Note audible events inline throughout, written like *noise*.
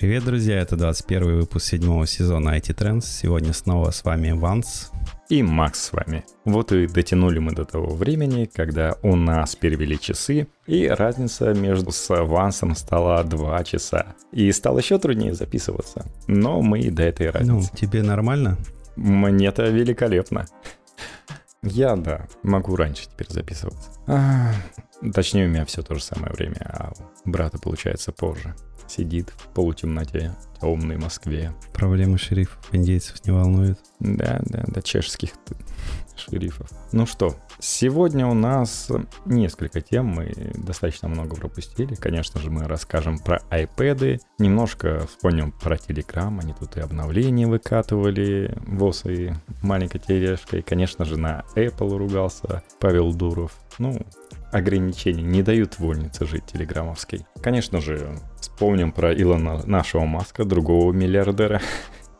Привет, друзья, это 21 выпуск седьмого сезона IT Trends. Сегодня снова с вами Ванс. И Макс с вами. Вот и дотянули мы до того времени, когда у нас перевели часы, и разница между с Вансом стала 2 часа. И стало еще труднее записываться. Но мы и до этой разницы. Ну, тебе нормально? Мне-то великолепно. Я, да, могу раньше теперь записываться. А, точнее, у меня все то же самое время, а у брата получается позже сидит в полутемноте, темной Москве. Проблемы шерифов индейцев не волнуют? Да, да, да, чешских шерифов. Ну что, сегодня у нас несколько тем, мы достаточно много пропустили. Конечно же, мы расскажем про iPad, немножко вспомним про Telegram, они тут и обновления выкатывали, ВОЗ и маленькой тележкой. Конечно же, на Apple ругался Павел Дуров. Ну, ограничений не дают вольнице жить телеграммовской. Конечно же, вспомним про Илона нашего Маска, другого миллиардера.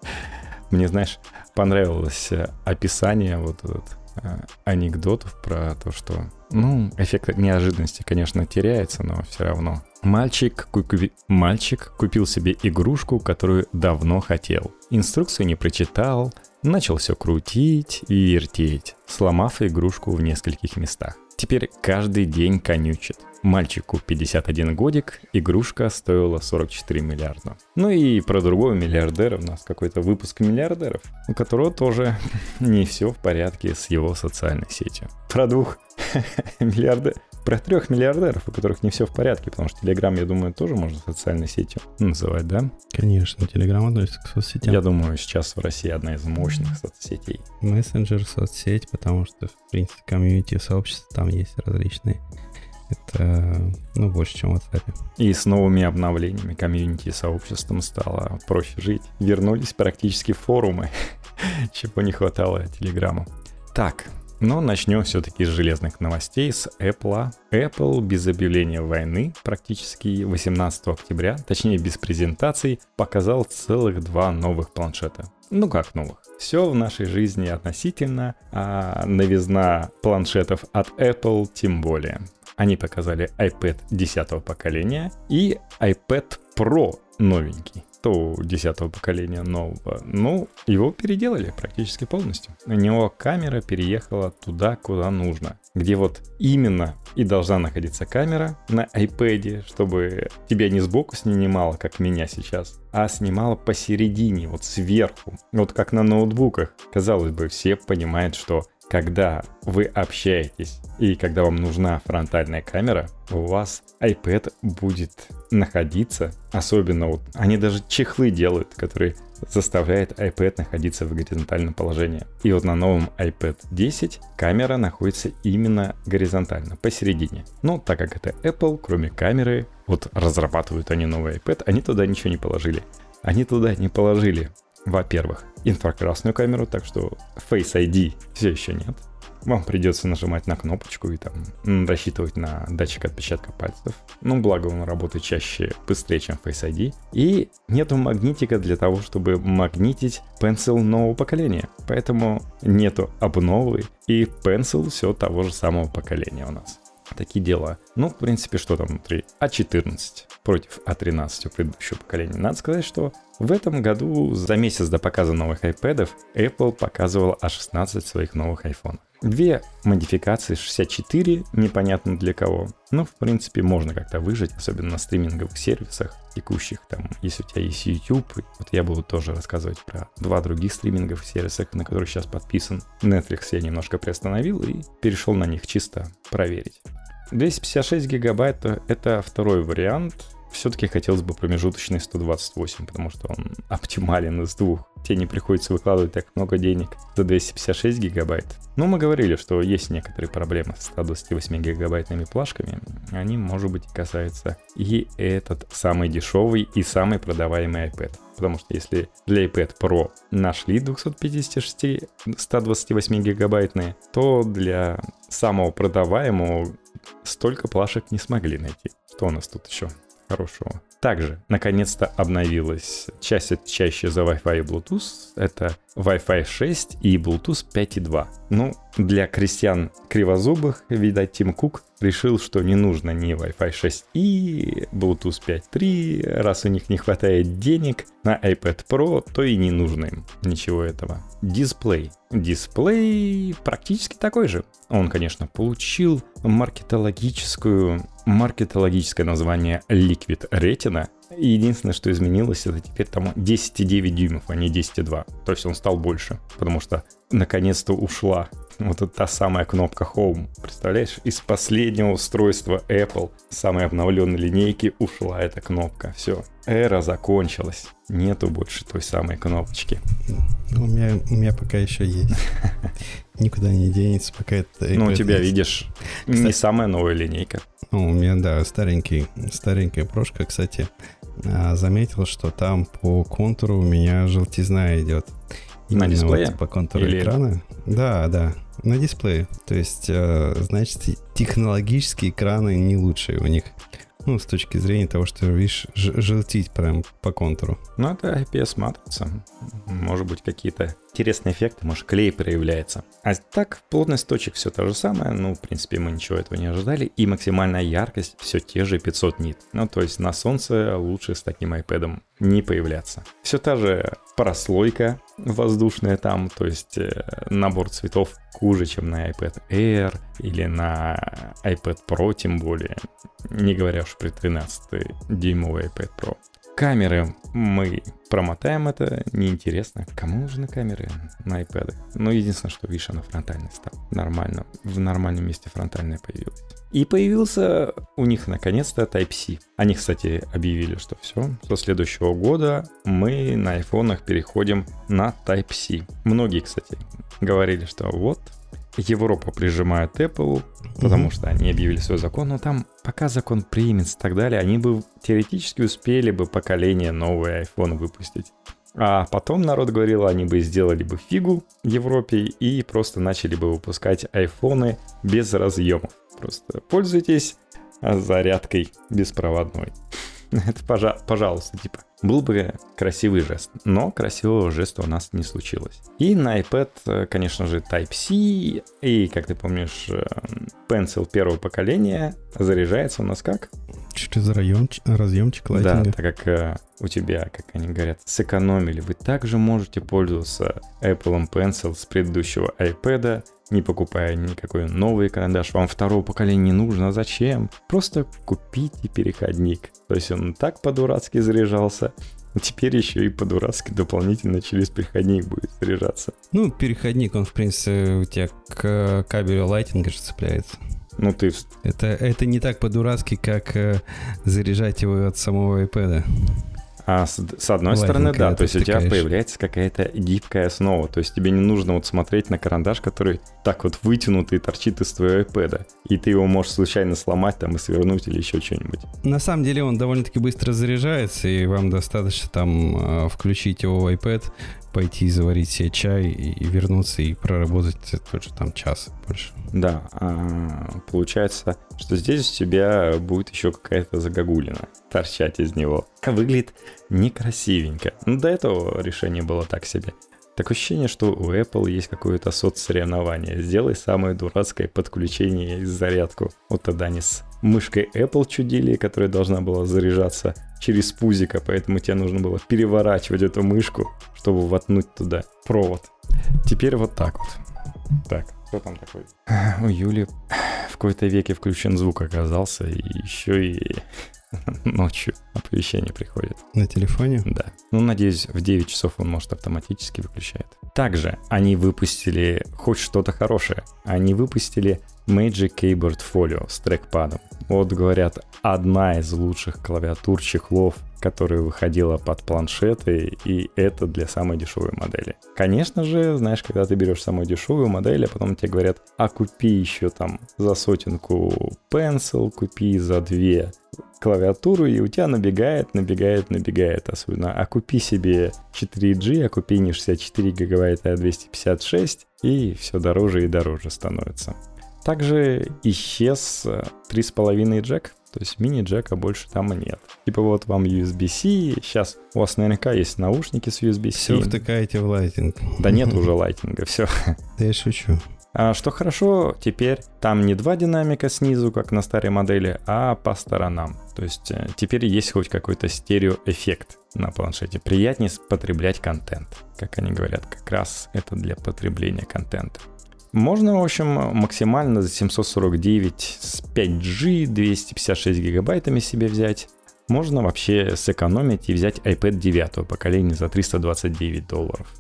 *laughs* Мне, знаешь, понравилось описание вот этот э, анекдотов про то, что, ну, эффект неожиданности, конечно, теряется, но все равно. Мальчик, купи... Мальчик купил себе игрушку, которую давно хотел. Инструкцию не прочитал, начал все крутить и вертеть, сломав игрушку в нескольких местах. Теперь каждый день конючит. Мальчику 51 годик, игрушка стоила 44 миллиарда. Ну и про другого миллиардера у нас какой-то выпуск миллиардеров, у которого тоже *laughs* не все в порядке с его социальной сетью. Про двух *laughs* миллиардеров про трех миллиардеров, у которых не все в порядке, потому что Telegram, я думаю, тоже можно социальной сетью называть, да? Конечно, Telegram относится к соцсетям. Я думаю, сейчас в России одна из мощных соцсетей. Мессенджер, соцсеть, потому что, в принципе, комьюнити, сообщества там есть различные. Это, ну, больше, чем в WhatsApp. И с новыми обновлениями комьюнити и сообществом стало проще жить. Вернулись практически форумы, *laughs* чего не хватало Телеграму. Так, но начнем все-таки с железных новостей, с Apple. Apple без объявления войны практически 18 октября, точнее без презентаций, показал целых два новых планшета. Ну как новых? Все в нашей жизни относительно, а новизна планшетов от Apple тем более. Они показали iPad 10 поколения и iPad Pro новенький то 10 поколения нового, ну, его переделали практически полностью. У него камера переехала туда, куда нужно. Где вот именно и должна находиться камера на iPad, чтобы тебя не сбоку снимала, как меня сейчас, а снимала посередине, вот сверху. Вот как на ноутбуках. Казалось бы, все понимают, что когда вы общаетесь и когда вам нужна фронтальная камера, у вас iPad будет находиться, особенно вот, они даже чехлы делают, которые заставляют iPad находиться в горизонтальном положении. И вот на новом iPad 10 камера находится именно горизонтально, посередине. Но так как это Apple, кроме камеры, вот разрабатывают они новый iPad, они туда ничего не положили. Они туда не положили во-первых, инфракрасную камеру, так что Face ID все еще нет. Вам придется нажимать на кнопочку и там рассчитывать на датчик отпечатка пальцев. Ну, благо он работает чаще быстрее, чем Face ID. И нету магнитика для того, чтобы магнитить Pencil нового поколения. Поэтому нету обновы и Pencil все того же самого поколения у нас. Такие дела. Ну, в принципе, что там внутри? А14 против А13 предыдущего поколения. Надо сказать, что в этом году за месяц до показа новых iPad Apple показывала А16 своих новых iPhone. Две модификации 64, непонятно для кого. Но, в принципе, можно как-то выжить, особенно на стриминговых сервисах текущих. Там, если у тебя есть YouTube, вот я буду тоже рассказывать про два других стриминговых сервиса, на которые сейчас подписан. Netflix я немножко приостановил и перешел на них чисто проверить. 256 гигабайт — это второй вариант. Все-таки хотелось бы промежуточный 128, потому что он оптимален из двух. Тебе не приходится выкладывать так много денег за 256 гигабайт. Но мы говорили, что есть некоторые проблемы с 128 гигабайтными плашками. Они, может быть, касаются и этот самый дешевый и самый продаваемый iPad. Потому что если для iPad Pro нашли 256 128 гигабайтные, то для самого продаваемого столько плашек не смогли найти. Что у нас тут еще хорошего? Также, наконец-то обновилась часть отвечающая за Wi-Fi и Bluetooth. Это Wi-Fi 6 и Bluetooth 5.2. Ну, для крестьян кривозубых, видать, Тим Кук решил, что не нужно ни Wi-Fi 6 и Bluetooth 5.3, раз у них не хватает денег на iPad Pro, то и не нужно им ничего этого. Дисплей. Дисплей практически такой же. Он, конечно, получил маркетологическую, маркетологическое название Liquid Retina, Единственное, что изменилось, это теперь там 10,9 дюймов, а не 10,2. То есть он стал больше, потому что наконец-то ушла вот эта та самая кнопка Home. Представляешь, из последнего устройства Apple, самой обновленной линейки, ушла эта кнопка. Все, эра закончилась. Нету больше той самой кнопочки. У меня, у меня пока еще есть. *laughs* Никуда не денется, пока это... Ну, у тебя, видишь, не самая новая линейка. Ну, у меня, да, старенький, старенькая прошка, кстати, заметил, что там по контуру у меня желтизна идет. Именно на дисплее? Вот по контуру Или... экрана. Да, да, на дисплее. То есть, э, значит, технологические экраны не лучшие у них. Ну, с точки зрения того, что, видишь, желтить прям по контуру. Ну, это IPS-матрица. Может быть, какие-то интересные эффекты, может, клей проявляется. А так, плотность точек все то же самое. Ну, в принципе, мы ничего этого не ожидали. И максимальная яркость все те же 500 нит. Ну, то есть на солнце лучше с таким iPad не появляться. Все та же прослойка воздушная там, то есть э, набор цветов хуже, чем на iPad Air или на iPad Pro тем более, не говоря уж при 13-дюймовый iPad Pro. Камеры мы промотаем это, неинтересно. Кому нужны камеры на iPad? Ну, единственное, что, видишь, она фронтальная стала. Нормально, в нормальном месте фронтальная появилась. И появился у них наконец-то Type-C. Они, кстати, объявили, что все, со следующего года мы на айфонах переходим на Type-C. Многие, кстати, говорили, что вот, Европа прижимает Apple, потому mm-hmm. что они объявили свой закон, но там пока закон примется и так далее, они бы теоретически успели бы поколение новый iPhone выпустить. А потом народ говорил, они бы сделали бы фигу в Европе и просто начали бы выпускать айфоны без разъемов. Просто пользуйтесь зарядкой беспроводной. *laughs* Это, пожалуйста, типа, был бы красивый жест. Но красивого жеста у нас не случилось. И на iPad, э, конечно же, Type-C и, как ты помнишь, э, Pencil первого поколения заряжается у нас как? Через разъемчик, разъемчик лайтинга. Да, так как э, у тебя, как они говорят, сэкономили, вы также можете пользоваться Apple Pencil с предыдущего iPad, не покупая никакой новый карандаш. Вам второго поколения не нужно, а зачем? Просто купите переходник. То есть он так по-дурацки заряжался, а теперь еще и по-дурацки дополнительно через переходник будет заряжаться. Ну, переходник, он, в принципе, у тебя к кабелю лайтинга же цепляется. Ну, ты... Это, это не так по-дурацки, как э, заряжать его от самого iPad. А с, с одной стороны, да, то есть у тебя появляется какая-то гибкая основа, то есть тебе не нужно вот смотреть на карандаш, который так вот вытянутый торчит из твоего iPad, и ты его можешь случайно сломать там и свернуть или еще что-нибудь. На самом деле он довольно-таки быстро заряжается, и вам достаточно там э, включить его в iPad, пойти заварить себе чай и вернуться и проработать тот же там час больше. Да, а получается, что здесь у тебя будет еще какая-то загогулина торчать из него. Выглядит некрасивенько. Ну, до этого решение было так себе. Такое ощущение, что у Apple есть какое-то соцсоревнование. Сделай самое дурацкое подключение и зарядку. Вот тогда они мышкой Apple чудили, которая должна была заряжаться через пузика, поэтому тебе нужно было переворачивать эту мышку, чтобы воткнуть туда провод. Теперь вот так вот. Так, кто там такой? У Юли в какой-то веке включен звук оказался, и еще и *laughs* ночью оповещение приходит. На телефоне? Да. Ну, надеюсь, в 9 часов он, может, автоматически выключает. Также они выпустили хоть что-то хорошее. Они выпустили Magic Keyboard Folio с трекпадом. Вот, говорят, одна из лучших клавиатур чехлов, которая выходила под планшеты, и это для самой дешевой модели. Конечно же, знаешь, когда ты берешь самую дешевую модель, а потом тебе говорят, а купи еще там за сотенку Pencil, купи за две клавиатуру, и у тебя набегает, набегает, набегает особенно. А купи себе 4G, а купи не 64 гигабайта, а 256, и все дороже и дороже становится. Также исчез 3,5 э, джек. То есть мини-джека больше там нет. Типа вот вам USB-C, сейчас у вас наверняка есть наушники с USB-C. Все втыкаете в лайтинг. Да нет *laughs* уже лайтинга, все. Да я шучу. А что хорошо, теперь там не два динамика снизу, как на старой модели, а по сторонам. То есть э, теперь есть хоть какой-то стереоэффект на планшете. Приятнее потреблять контент, как они говорят. Как раз это для потребления контента. Можно, в общем, максимально за 749 с 5G 256 гигабайтами себе взять. Можно вообще сэкономить и взять iPad 9 поколения за 329 долларов.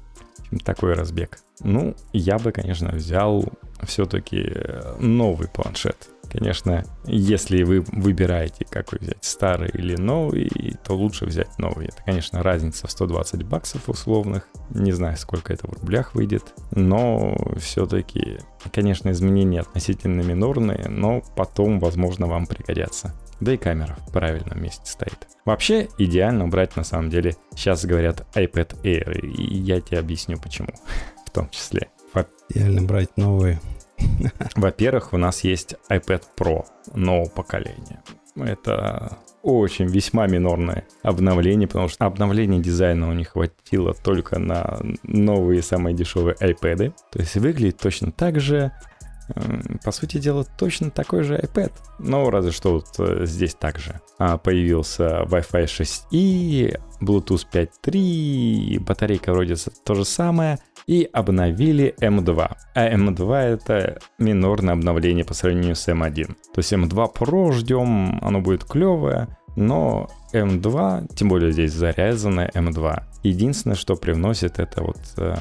Такой разбег. Ну, я бы, конечно, взял все-таки новый планшет. Конечно, если вы выбираете, какой взять, старый или новый, то лучше взять новый. Это, конечно, разница в 120 баксов условных. Не знаю, сколько это в рублях выйдет. Но все-таки, конечно, изменения относительно минорные, но потом, возможно, вам пригодятся. Да и камера в правильном месте стоит. Вообще идеально брать на самом деле, сейчас говорят iPad Air, и я тебе объясню почему *laughs* в том числе. Идеально брать новые. *laughs* Во-первых, у нас есть iPad Pro нового поколения. Это очень весьма минорное обновление, потому что обновление дизайна у них хватило только на новые самые дешевые iPad. То есть выглядит точно так же, по сути дела, точно такой же iPad. Но разве что вот э, здесь также а, появился Wi-Fi 6E, Bluetooth 5.3, батарейка вроде то же самое, и обновили M2. А M2 это минорное обновление по сравнению с M1. То есть M2 Pro ждем, оно будет клевое, но M2, тем более здесь зарезанная M2, единственное, что привносит, это вот э,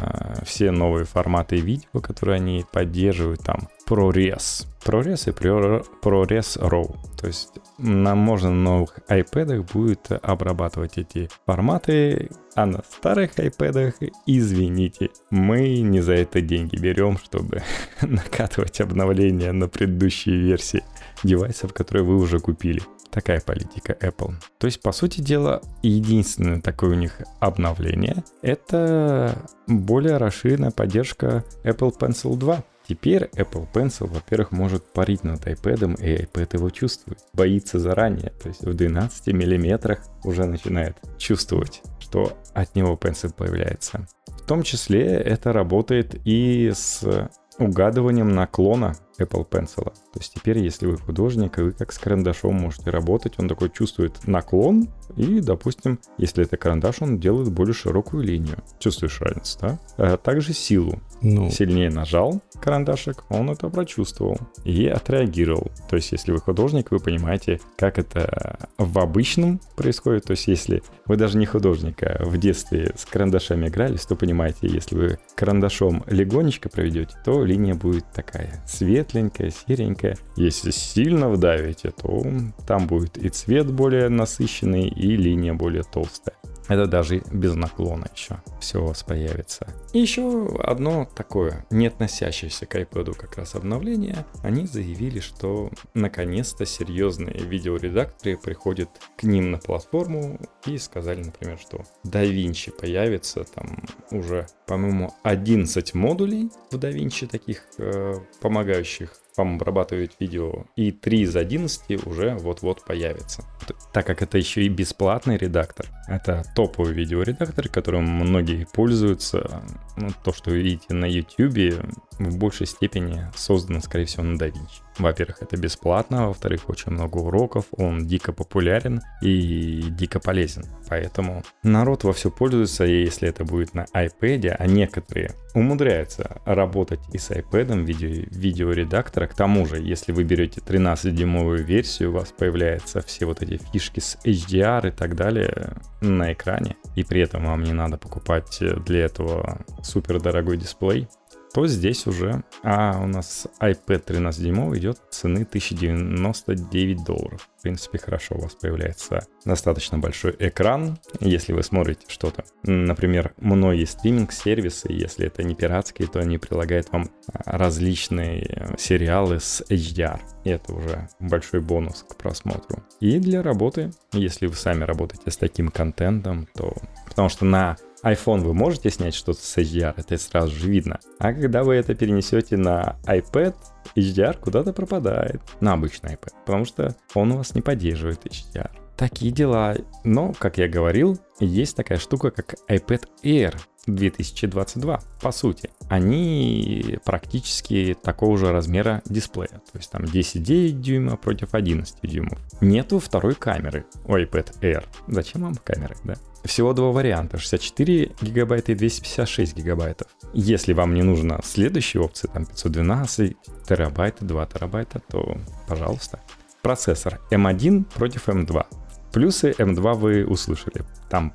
все новые форматы видео, которые они поддерживают, там ProRes. ProRes и ProRes RAW. То есть нам можно на новых iPad будет обрабатывать эти форматы, а на старых iPad, извините, мы не за это деньги берем, чтобы *laughs* накатывать обновления на предыдущие версии девайсов, которые вы уже купили. Такая политика Apple. То есть, по сути дела, единственное такое у них обновление — это более расширенная поддержка Apple Pencil 2. Теперь Apple Pencil, во-первых, может парить над iPad, и iPad его чувствует. Боится заранее, то есть в 12 миллиметрах уже начинает чувствовать, что от него Pencil появляется. В том числе это работает и с угадыванием наклона Apple Pencil. То есть теперь, если вы художник, и вы как с карандашом можете работать, он такой чувствует наклон, и, допустим, если это карандаш, он делает более широкую линию. Чувствуешь разницу, да? А также силу. Ну. Сильнее нажал карандашик, он это прочувствовал и отреагировал. То есть, если вы художник, вы понимаете, как это в обычном происходит. То есть, если вы даже не художник, а в детстве с карандашами игрались, то понимаете, если вы карандашом легонечко проведете, то линия будет такая светленькая, серенькая. Если сильно вдавите, то там будет и цвет более насыщенный, и линия более толстая. Это даже без наклона еще все у вас появится. И еще одно такое, не относящееся к iPad как раз обновление. Они заявили, что наконец-то серьезные видеоредакторы приходят к ним на платформу и сказали, например, что DaVinci появится там уже, по-моему, 11 модулей в DaVinci таких э, помогающих вам обрабатывать видео, и 3 из 11 уже вот-вот появится. Так как это еще и бесплатный редактор, это топовый видеоредактор, которым многие пользуются. Ну, то, что вы видите на YouTube, в большей степени создано, скорее всего, на DaVinci. Во-первых, это бесплатно, во-вторых, очень много уроков, он дико популярен и дико полезен. Поэтому народ во все пользуется, и если это будет на iPad, а некоторые умудряются работать и с iPad, видео, видеоредактора. К тому же, если вы берете 13-дюймовую версию, у вас появляются все вот эти фишки с HDR и так далее на экране, и при этом вам не надо покупать для этого супер дорогой дисплей, то здесь уже, а у нас iPad 13 дюймов идет цены 1099 долларов. В принципе, хорошо, у вас появляется достаточно большой экран, если вы смотрите что-то. Например, многие стриминг-сервисы, если это не пиратские, то они прилагают вам различные сериалы с HDR. И это уже большой бонус к просмотру. И для работы, если вы сами работаете с таким контентом, то... Потому что на iPhone вы можете снять что-то с HDR, это сразу же видно. А когда вы это перенесете на iPad, HDR куда-то пропадает на обычный iPad, потому что он у вас не поддерживает HDR. Такие дела. Но, как я говорил, есть такая штука, как iPad Air 2022, по сути. Они практически такого же размера дисплея. То есть там 10,9 дюйма против 11 дюймов. Нету второй камеры у iPad Air. Зачем вам камеры, да? Всего два варианта, 64 гигабайта и 256 гигабайтов. Если вам не нужно следующие опции, там 512 терабайта, 2 терабайта, то пожалуйста. Процессор M1 против M2. Плюсы M2 вы услышали. Там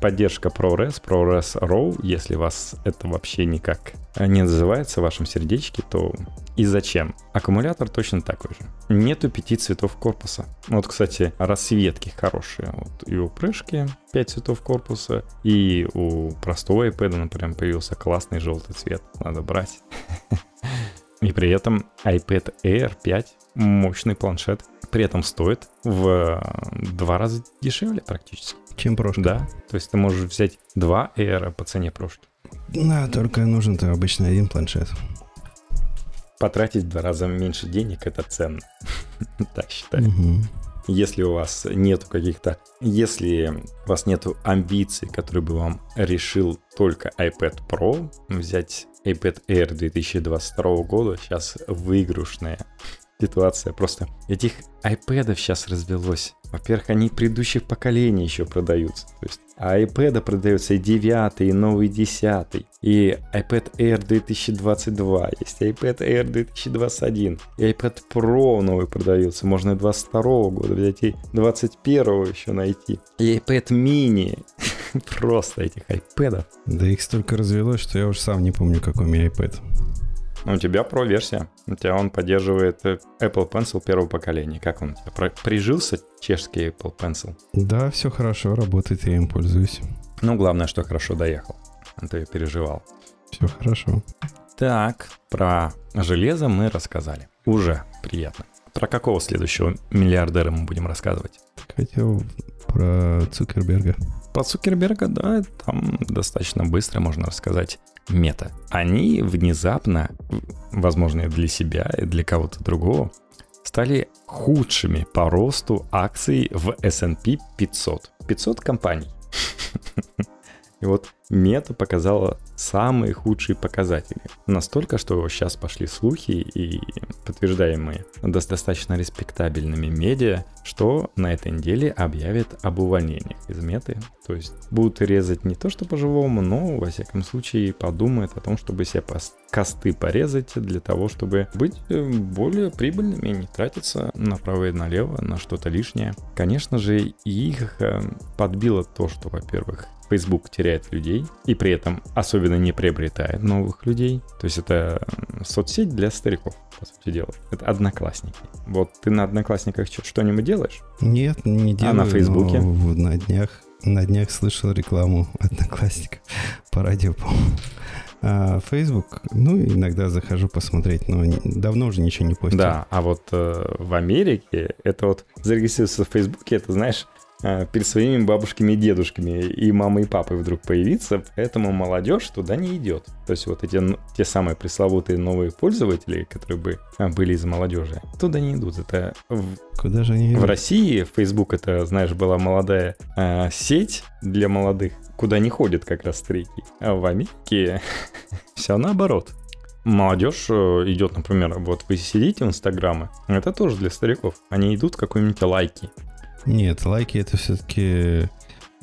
поддержка ProRes, ProRes RAW. Если вас это вообще никак не называется в вашем сердечке, то и зачем? Аккумулятор точно такой же. Нету пяти цветов корпуса. Вот, кстати, расцветки хорошие. Вот и у прыжки 5 цветов корпуса, и у простого iPad, например, появился классный желтый цвет. Надо брать. *laughs* И при этом iPad Air 5 мощный планшет при этом стоит в два раза дешевле практически. Чем прошка. Да, то есть ты можешь взять два Air по цене прошки. Да, только нужен-то обычно один планшет. Потратить в два раза меньше денег это ценно. *laughs* так считаю. Если у вас нету каких-то... Если у вас нету амбиций, которые бы вам решил только iPad Pro, взять iPad Air 2022 года, сейчас выигрышная ситуация. Просто этих iPad сейчас развелось. Во-первых, они предыдущих поколений еще продаются. То есть, а iPad продается и 9, и новый 10, и iPad Air 2022, есть iPad Air 2021, и iPad Pro новый продается. Можно 22 года взять и 21 еще найти. И iPad *laughs* mini. Просто этих iPad. Да их столько развелось, что я уже сам не помню, какой у меня iPad. У тебя Pro версия. У тебя он поддерживает э, Apple Pencil первого поколения. Как он? Прижился чешский Apple Pencil? Да, все хорошо, работает, я им пользуюсь. Ну, главное, что хорошо доехал. А то я переживал. Все хорошо. Так, про железо мы рассказали. Уже приятно. Про какого следующего миллиардера мы будем рассказывать? Хотел про Цукерберга. Про Цукерберга, да, там достаточно быстро можно рассказать мета. Они внезапно, возможно, и для себя, и для кого-то другого, стали худшими по росту акций в S&P 500. 500 компаний. *laughs* И вот мета показала самые худшие показатели. Настолько, что сейчас пошли слухи и подтверждаемые достаточно респектабельными медиа, что на этой неделе объявят об увольнениях из меты. То есть будут резать не то, что по-живому, но, во всяком случае, подумают о том, чтобы себе косты порезать для того, чтобы быть э, более прибыльными и не тратиться направо и налево на что-то лишнее. Конечно же, их э, подбило то, что, во-первых, Facebook теряет людей и при этом особенно не приобретает новых людей. То есть это соцсеть для стариков, по сути дела. Это одноклассники. Вот ты на одноклассниках что-нибудь делаешь? Нет, не делаю. А на Фейсбуке? На днях, на днях слышал рекламу *laughs* одноклассников по радио, по-моему. А Facebook, ну, иногда захожу посмотреть, но давно уже ничего не постил. Да, а вот э, в Америке это вот зарегистрироваться в Фейсбуке, это, знаешь, перед своими бабушками и дедушками и мамой и папой вдруг появиться, поэтому молодежь туда не идет. То есть вот эти те самые пресловутые новые пользователи, которые бы э, были из молодежи, туда не идут. Это в, Куда же они в России Facebook это, знаешь, была молодая э, сеть для молодых, куда не ходят как раз старики. А в Америке *laughs* все наоборот. Молодежь э, идет, например, вот вы сидите в Инстаграме, это тоже для стариков. Они идут какой-нибудь лайки. Нет, лайки это все-таки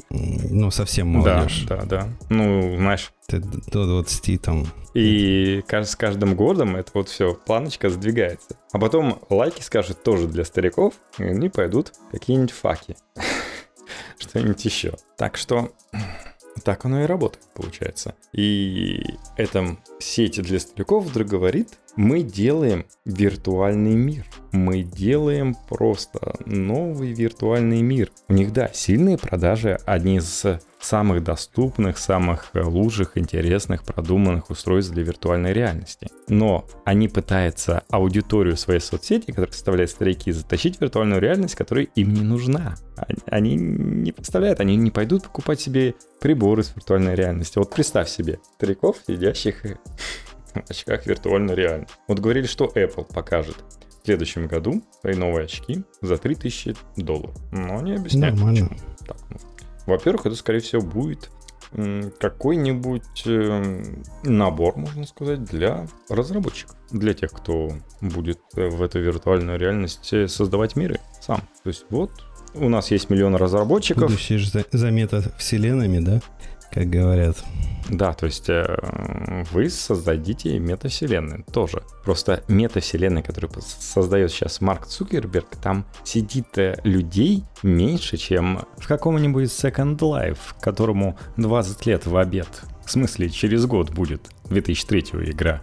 ну, совсем молодежь. Да, да, да. Ну, знаешь... Ты до 20 там... И с каждым годом это вот все, планочка сдвигается. А потом лайки скажут тоже для стариков, и они пойдут какие-нибудь факи. *laughs* Что-нибудь еще. Так что *clears throat* так оно и работает, получается. И эта сеть для стариков вдруг говорит, мы делаем виртуальный мир. Мы делаем просто новый виртуальный мир. У них, да, сильные продажи, одни из самых доступных, самых лучших, интересных, продуманных устройств для виртуальной реальности. Но они пытаются аудиторию своей соцсети, которая составляет старики, затащить в виртуальную реальность, которая им не нужна. Они не представляют, они не пойдут покупать себе приборы с виртуальной реальности. Вот представь себе стариков, сидящих *laughs* очках виртуальной реальности. Вот говорили, что Apple покажет в следующем году свои новые очки за 3000 долларов. Но они объясняют, Нормально. почему. Так, ну. Во-первых, это, скорее всего, будет какой-нибудь эм, набор, можно сказать, для разработчиков. Для тех, кто будет э, в эту виртуальную реальность э, создавать миры сам. То есть вот у нас есть миллион разработчиков. Будущее же за, за метавселенными, да? Как говорят. Да, то есть э, вы создадите метавселенную тоже. Просто метавселенная, которую создает сейчас Марк Цукерберг, там сидит э, людей меньше, чем в каком-нибудь Second Life, которому 20 лет в обед. В смысле, через год будет 2003 игра.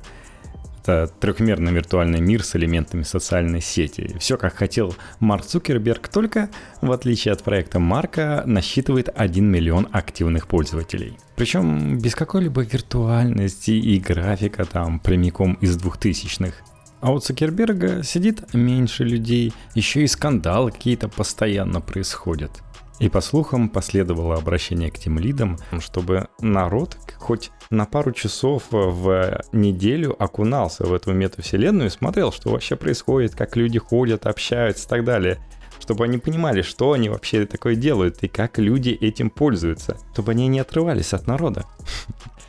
Это трехмерный виртуальный мир с элементами социальной сети. Все как хотел Марк Цукерберг, только, в отличие от проекта Марка, насчитывает 1 миллион активных пользователей. Причем без какой-либо виртуальности и графика там прямиком из двухтысячных. А у Цукерберга сидит меньше людей, еще и скандалы какие-то постоянно происходят. И по слухам последовало обращение к тем лидам, чтобы народ хоть на пару часов в неделю окунался в эту метавселенную и смотрел, что вообще происходит, как люди ходят, общаются и так далее. Чтобы они понимали, что они вообще такое делают и как люди этим пользуются. Чтобы они не отрывались от народа. *laughs*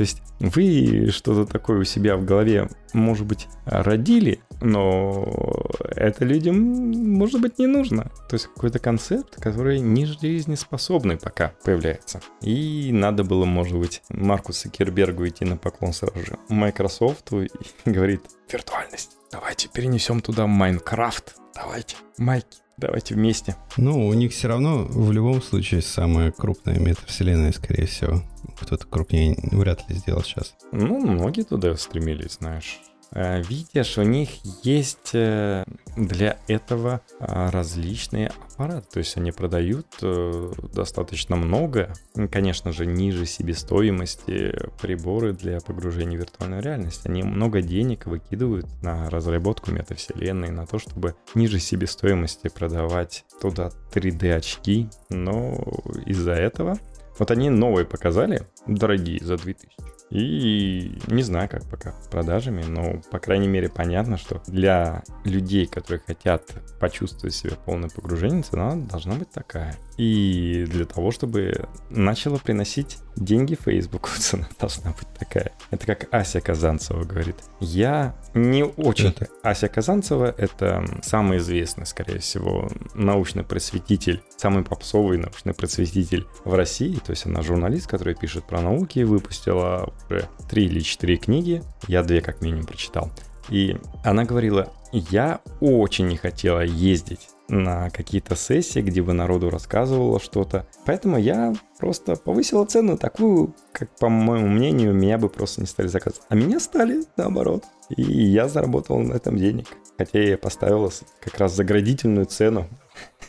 То есть вы что-то такое у себя в голове, может быть, родили, но это людям, может быть, не нужно. То есть какой-то концепт, который не жизнеспособный пока появляется. И надо было, может быть, Маркусу Кербергу идти на поклон сразу же. Microsoft *laughs* говорит, виртуальность, давайте перенесем туда Майнкрафт. Давайте, Майки, давайте вместе. Ну, у них все равно в любом случае самая крупная метавселенная, скорее всего. Кто-то крупнее вряд ли сделал сейчас. Ну, многие туда стремились, знаешь. Э, Видишь, у них есть э, для этого а, различные аппараты. То есть они продают э, достаточно много, конечно же, ниже себестоимости приборы для погружения в виртуальную реальность. Они много денег выкидывают на разработку метавселенной, на то, чтобы ниже себестоимости продавать туда 3D-очки. Но из-за этого вот они новые показали, дорогие, за 2000. И не знаю, как пока с продажами, но, по крайней мере, понятно, что для людей, которые хотят почувствовать себя полное погружение, цена должна быть такая. И для того, чтобы начало приносить деньги Фейсбуку, *laughs* цена должна быть такая. Это как Ася Казанцева говорит. Я не очень... Это? Ася Казанцева — это самый известный, скорее всего, научный просветитель, самый попсовый научный просветитель в России. То есть она журналист, который пишет про науки, выпустила уже три или четыре книги. Я две как минимум прочитал. И она говорила, я очень не хотела ездить на какие-то сессии, где бы народу рассказывала что-то. Поэтому я просто повысила цену такую, как, по моему мнению, меня бы просто не стали заказывать. А меня стали, наоборот. И я заработал на этом денег. Хотя я поставила как раз заградительную цену,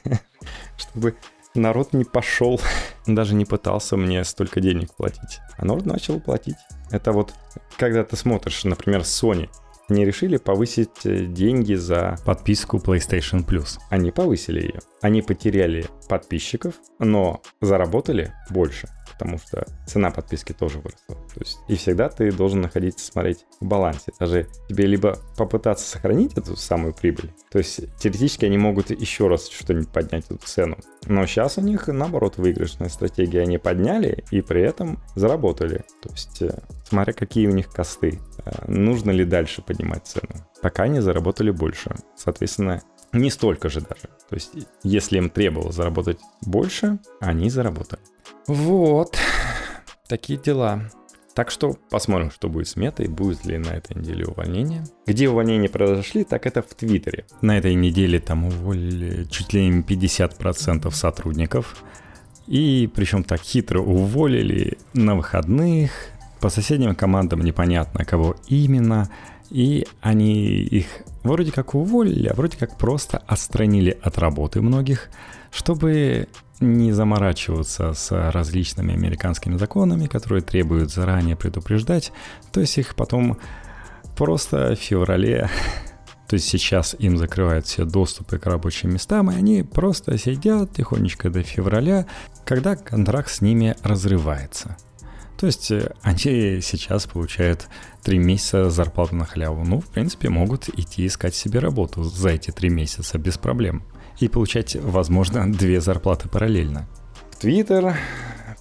*laughs* чтобы народ не пошел, *laughs* даже не пытался мне столько денег платить. А народ начал платить. Это вот, когда ты смотришь, например, Sony, они решили повысить э, деньги за подписку PlayStation Plus. Они повысили ее. Они потеряли подписчиков, но заработали больше потому что цена подписки тоже выросла. То есть, и всегда ты должен находиться, смотреть в балансе. Даже тебе либо попытаться сохранить эту самую прибыль, то есть теоретически они могут еще раз что-нибудь поднять эту цену. Но сейчас у них, наоборот, выигрышная стратегия. Они подняли и при этом заработали. То есть, э, смотря какие у них косты, нужно ли дальше поднимать цену. Пока они заработали больше. Соответственно, не столько же даже. То есть, если им требовалось заработать больше, они заработали. Вот, такие дела. Так что посмотрим, что будет с метой, будет ли на этой неделе увольнение. Где увольнения произошли, так это в Твиттере. На этой неделе там уволили чуть ли не 50% сотрудников. И причем так хитро уволили на выходных. По соседним командам непонятно, кого именно. И они их вроде как уволили, а вроде как просто отстранили от работы многих, чтобы не заморачиваться с различными американскими законами, которые требуют заранее предупреждать, то есть их потом просто в феврале, *laughs* то есть сейчас им закрывают все доступы к рабочим местам, и они просто сидят тихонечко до февраля, когда контракт с ними разрывается. То есть э, они сейчас получают 3 месяца зарплату на халяву. Ну, в принципе, могут идти искать себе работу за эти 3 месяца без проблем. И получать, возможно, две зарплаты параллельно. В Твиттер